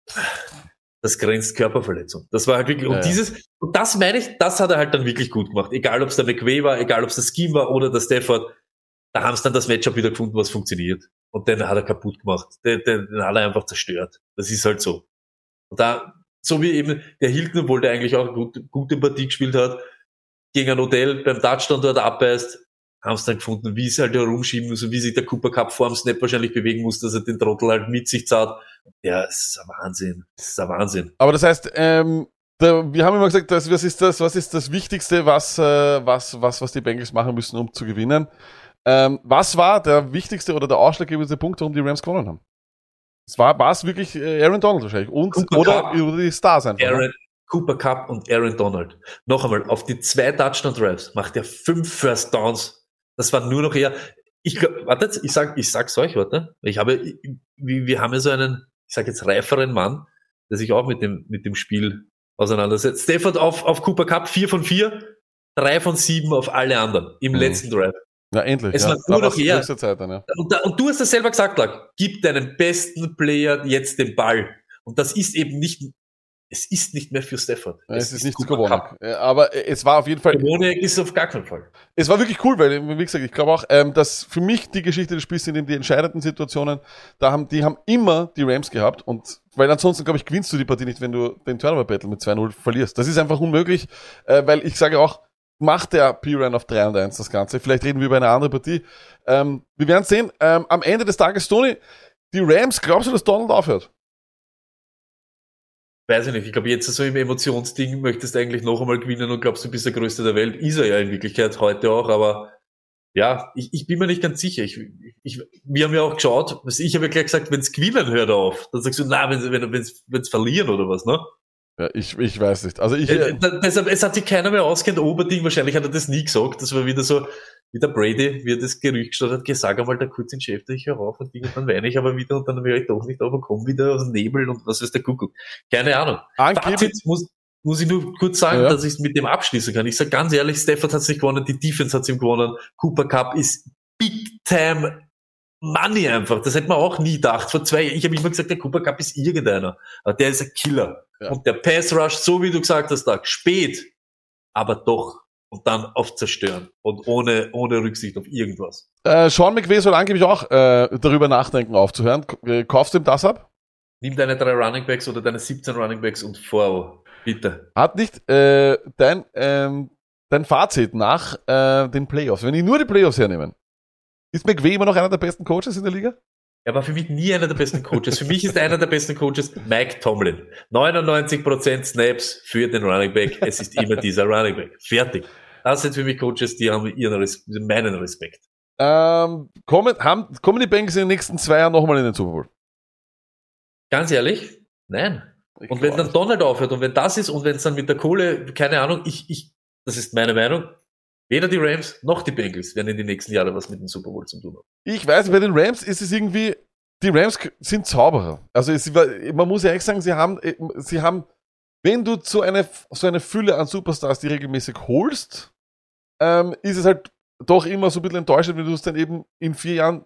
das grenzt Körperverletzung. Das war halt wirklich, Ja, und dieses, und das meine ich, das hat er halt dann wirklich gut gemacht. Egal, ob es der McVay war, egal, ob es der Scheme war oder der Stafford. Da haben sie dann das Matchup wieder gefunden, was funktioniert. Und den hat er kaputt gemacht. Den, den, den hat er einfach zerstört. Das ist halt so. Und da, so wie eben der Hilton, obwohl der eigentlich auch gut, gute Partie gespielt hat, gegen ein Hotel beim Touchdown dort abbeißt, haben sie dann gefunden, wie sie halt herumschieben muss und wie sich der Cooper Cup vor dem Snap wahrscheinlich bewegen muss, dass er den Trottel halt mit sich zahlt. Ja, es ist ein Wahnsinn. Es ist ein Wahnsinn. Aber das heißt, ähm, der, wir haben immer gesagt, dass, was ist das, was ist das Wichtigste, was, äh, was, was, was die Bengals machen müssen, um zu gewinnen? Ähm, was war der wichtigste oder der ausschlaggebende Punkt, warum die Rams gewonnen haben? Es war, war es wirklich äh, Aaron Donald wahrscheinlich und Cooper oder, Cup. oder die Stars einfach. ne? Aaron, Cooper Cup und Aaron Donald. Noch einmal, auf die zwei Touchdown Drives macht er fünf First Downs. Das war nur noch eher, ich wartet, ich sag, ich sag's euch, warte. Ich habe, ich, wir, haben ja so einen, ich sag jetzt reiferen Mann, der sich auch mit dem, mit dem Spiel auseinandersetzt. Stafford auf, auf Cooper Cup vier von vier, drei von sieben auf alle anderen im Mhm. letzten Drive. Ja, endlich. Es ja. war nur noch eher- dann, ja. Und, da, und du hast das selber gesagt, Lack. Gib deinem besten Player jetzt den Ball. Und das ist eben nicht, es ist nicht mehr für Stafford. Ja, Es ist nicht Cooper gewonnen. Aber es war auf jeden Fall, Gewonnen ist auf gar keinen Fall. es war wirklich cool, weil, wie gesagt, ich glaube auch, ähm, dass für mich die Geschichte des Spiels sind in die entscheidenden Situationen, da haben, die haben immer die Rams gehabt und, weil ansonsten, glaube ich, gewinnst du die Partie nicht, wenn du den Turnover-Battle mit 2-0 verlierst. Das ist einfach unmöglich, äh, weil ich sage auch, macht der P-Run auf 3 und 1 das Ganze. Vielleicht reden wir über eine andere Partie. Ähm, wir werden sehen, ähm, am Ende des Tages, Tony, die Rams, glaubst du, dass Donald aufhört? Weiß ich nicht. Ich glaube, jetzt so im Emotionsding möchtest du eigentlich noch einmal gewinnen und glaubst, du bist der Größte der Welt. Ist er ja in Wirklichkeit heute auch, aber ja, ich, ich bin mir nicht ganz sicher. Ich, ich, wir haben ja auch geschaut, ich habe ja gleich gesagt, wenn's gewinnen, hört er auf. Dann sagst du, na, wenn wenn, wenn's, wenn's verlieren oder was, ne? Ja, ich, ich weiß nicht. Also ich, Äh, da- deshalb, es hat sich keiner mehr auskennt, Oberding, wahrscheinlich hat er das nie gesagt. Das war wieder so, wie der Brady, wie er das Gerücht gestartet hat, gesagt einmal da kurz den Chef, ich höre auf und Ding, und dann weine ich aber wieder und dann höre ich doch nicht und komme wieder aus dem Nebel und was ist der Kuckuck. Keine Ahnung. angeblich, Fazit muss, muss ich nur kurz sagen, Ja. dass ich mit dem abschließen kann. Ich sage ganz ehrlich, Stafford hat nicht gewonnen, die Defense hat ihm gewonnen, Cooper Cup ist Big Time Money einfach. Das hätte man auch nie gedacht. Vor zwei Jahren, ich habe immer gesagt, der Cooper Cup ist irgendeiner. Aber der ist ein Killer. Ja. Und der Pass Rush, so wie du gesagt hast, da spät, aber doch. Und dann auf zerstören. Und ohne, ohne Rücksicht auf irgendwas. äh, Sean McVay soll angeblich auch äh, darüber nachdenken, aufzuhören. K- äh, Kaufst du ihm das ab? Nimm deine drei Running Backs oder deine 17 Running Backs und vor. Bitte. Hat nicht äh, dein, ähm, dein Fazit nach äh, den Playoffs, wenn die nur die Playoffs hernehmen, ist McVay immer noch einer der besten Coaches in der Liga? Er war für mich nie einer der besten Coaches. Für mich ist einer der besten Coaches Mike Tomlin. 99% Snaps für den Running Back. Es ist immer dieser Running Back. Fertig. Das sind für mich Coaches, die haben ihren Res meinen Respekt. Ähm, kommen, haben, kommen die Bengals in den nächsten zwei Jahren nochmal in den Super Bowl? Ganz ehrlich? Nein. Ich Und wenn dann. Donald aufhört und wenn das ist und wenn es dann mit der Kohle, keine Ahnung, ich, ich, das ist meine Meinung, weder die Rams noch die Bengals werden in den nächsten Jahren was mit dem Super Bowl zu tun haben. Ich weiß, bei den Rams ist es irgendwie, die Rams sind Zauberer. Also es, man muss ja echt sagen, sie haben, äh, sie haben, wenn du so eine, so eine Fülle an Superstars, die regelmäßig holst, ähm, ist es halt doch immer so ein bisschen enttäuschend, wenn du es dann eben in vier Jahren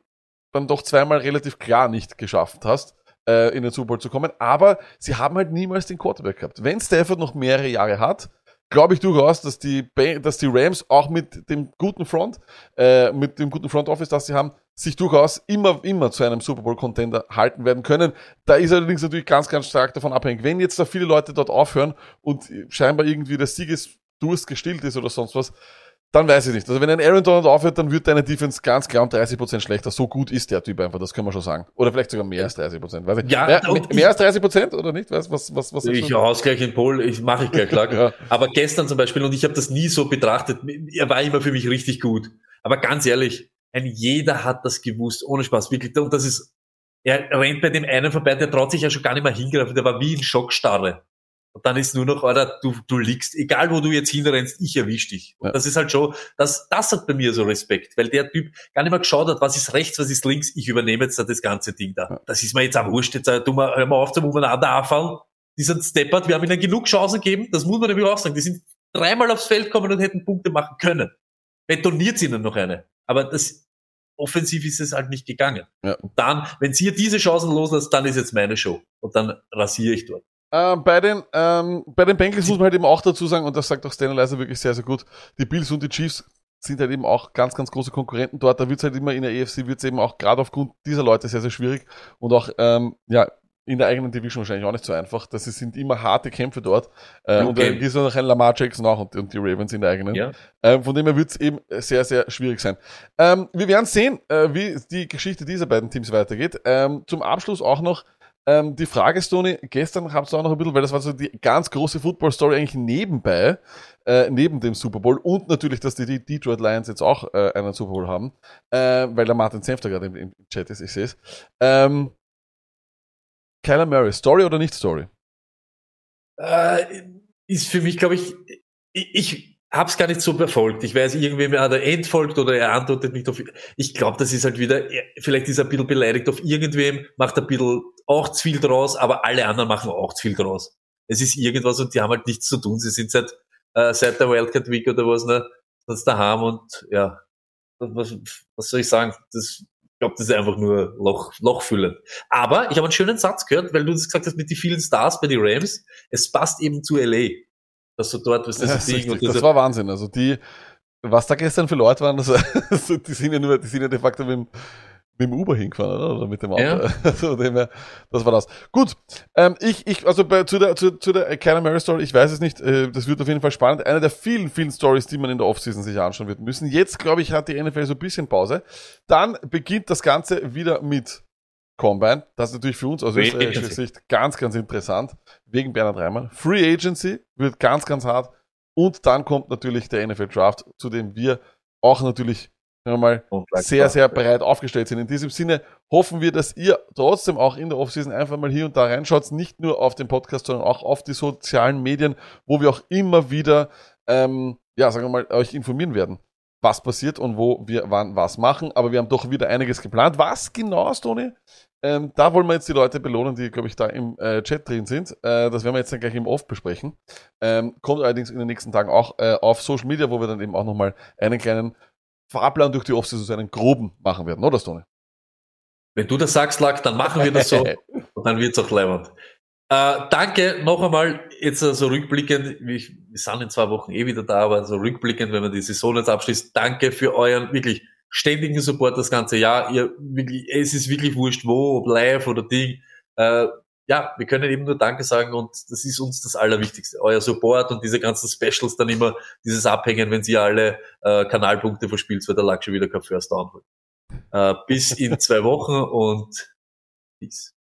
dann doch zweimal relativ klar nicht geschafft hast, äh, in den Super Bowl zu kommen. Aber sie haben halt niemals den Quarterback gehabt. Wenn Stafford noch mehrere Jahre hat, glaube ich durchaus, dass die, dass die Rams auch mit dem guten Front, äh, mit dem guten Front Office, das sie haben, sich durchaus immer, immer zu einem Super Bowl Contender halten werden können. Da ist allerdings natürlich ganz, ganz stark davon abhängig. Wenn jetzt da viele Leute dort aufhören und scheinbar irgendwie der Siegesdurst gestillt ist oder sonst was, dann weiß ich nicht. Also wenn ein Aaron Donald aufhört, dann wird deine Defense ganz klar um 30% schlechter. So gut ist der Typ einfach, das können wir schon sagen. Oder vielleicht sogar mehr als 30%. Weiß ich. Ja, mehr, mehr als 30% oder nicht? Was, was, was, was Ich haus gleich in Pol, ich mache ich gleich klar. Ja. Aber gestern zum Beispiel, und ich habe das nie so betrachtet, er war immer für mich richtig gut. Aber ganz ehrlich, ein jeder hat das gewusst, ohne Spaß, wirklich. Und das ist er rennt bei dem einen vorbei, der traut sich ja schon gar nicht mehr hingreifen, der war wie in Schockstarre. Und dann ist nur noch, Alter, du, du liegst, egal wo du jetzt hinrennst, ich erwisch dich. Und Ja. das ist halt schon, das, das hat bei mir so Respekt, weil der Typ gar nicht mehr geschaut hat, was ist rechts, was ist links, ich übernehme jetzt da das ganze Ding da. Ja. Das ist mir jetzt auch wurscht, jetzt äh, tu mal, hör mal auf zum Umeinander anfallen. Die sind steppert, wir haben ihnen genug Chancen gegeben, das muss man nämlich auch sagen. Die sind dreimal aufs Feld gekommen und hätten Punkte machen können. Betoniert ihnen noch eine. Aber das, offensiv ist es halt nicht gegangen. Ja. Und dann, wenn ihr diese Chancen loslasst, dann ist jetzt meine Show. Und dann rasiere ich dort. Ähm, bei den, ähm, bei den Bengals muss man halt eben auch dazu sagen, und das sagt auch Stanley Leiser wirklich sehr, sehr gut, die Bills und die Chiefs sind halt eben auch ganz, ganz große Konkurrenten dort. Da wird es halt immer in der EFC, wird es eben auch gerade aufgrund dieser Leute sehr, sehr schwierig und auch, ähm, ja, in der eigenen Division wahrscheinlich auch nicht so einfach. Das ist- sind immer harte Kämpfe dort. Äh, und Okay. dann gibt es noch einen Lamar Jackson auch und, und die Ravens in der eigenen. Ja. Ähm, von dem her wird es eben sehr, sehr schwierig sein. Ähm, wir werden sehen, äh, wie die Geschichte dieser beiden Teams weitergeht. Ähm, zum Abschluss auch noch ähm, die Frage, Stony, gestern habt ihr auch noch ein bisschen, weil das war so die ganz große Football-Story eigentlich nebenbei, äh, neben dem Super Bowl und natürlich, dass die, Detroit Lions jetzt auch äh, einen Super Bowl haben, äh, weil der Martin Senfter gerade im, im Chat ist, ich sehe es. Ähm, Kyler Murray, Story oder nicht Story? Äh, ist für mich, glaube ich, ich, ich habe es gar nicht so verfolgt. Ich weiß, irgendwem er entfolgt oder er antwortet nicht auf. Ich glaube, das ist halt wieder, er- vielleicht ist er ein bisschen beleidigt auf irgendwem, macht ein bisschen auch zu viel draus, aber alle anderen machen auch zu viel draus. Es ist irgendwas und die haben halt nichts zu tun. Sie sind seit, äh, seit der Wildcard Week oder was, ne, sonst daheim und ja, was, was soll ich sagen? Das, ich glaube, das ist einfach nur Loch, Loch füllen. Aber ich habe einen schönen Satz gehört, weil du das gesagt hast mit den vielen Stars bei den Rams. Es passt eben zu LA. Dass du dort, was das, Ja, das Ding und das war Wahnsinn. Also die, was da gestern für Leute waren, das, also die sind ja nur, die sind ja de facto mit, dem- mit dem Uber hingefahren, oder? Oder mit dem Auto. Ja. Also dem her, das war das. Gut. Ähm, ich, ich, also bei, zu der, zu, zu der Kyler Murray Story, ich weiß es nicht, äh, das wird auf jeden Fall spannend. Eine der vielen, vielen Stories, die man in der Offseason sich anschauen wird müssen. Jetzt, glaube ich, hat die NFL so ein bisschen Pause. Dann beginnt das Ganze wieder mit Combine. Das ist natürlich für uns aus österreichischer. Sicht ganz, ganz interessant. Wegen Bernhard Reimann. Free Agency wird ganz, ganz hart. Und dann kommt natürlich der NFL Draft, zu dem wir auch natürlich mal, sehr, sehr breit aufgestellt sind. In diesem Sinne hoffen wir, dass ihr trotzdem auch in der Offseason einfach mal hier und da reinschaut, nicht nur auf den Podcast, sondern auch auf die sozialen Medien, wo wir auch immer wieder, ähm, ja, sagen wir mal, euch informieren werden, was passiert und wo wir wann was machen. Aber wir haben doch wieder einiges geplant. Was genau, Stony? Ähm, da wollen wir jetzt die Leute belohnen, die, glaube ich, da im äh, Chat drin sind. Äh, das werden wir jetzt dann gleich im Off besprechen. Ähm, kommt allerdings in den nächsten Tagen auch äh, auf Social Media, wo wir dann eben auch nochmal einen kleinen Fahrplan durch die Offseason, so einen groben machen werden, oder Stone? Wenn du das sagst, Lack, dann machen wir das so und dann wird's auch leibend. Äh, danke noch einmal, jetzt äh, so rückblickend, wir, wir sind in zwei Wochen eh wieder da, aber so rückblickend, wenn man die Saison jetzt abschließt, danke für euren wirklich ständigen Support das ganze Jahr. Ihr wirklich, es ist wirklich wurscht, wo, ob live oder Ding. Äh, ja, wir können eben nur Danke sagen und das ist uns das Allerwichtigste. Euer Support und diese ganzen Specials dann immer, dieses Abhängen, wenn sie alle äh, Kanalpunkte verspielt, weil der schon wieder kein First Down holt. Äh, bis in zwei Wochen und peace.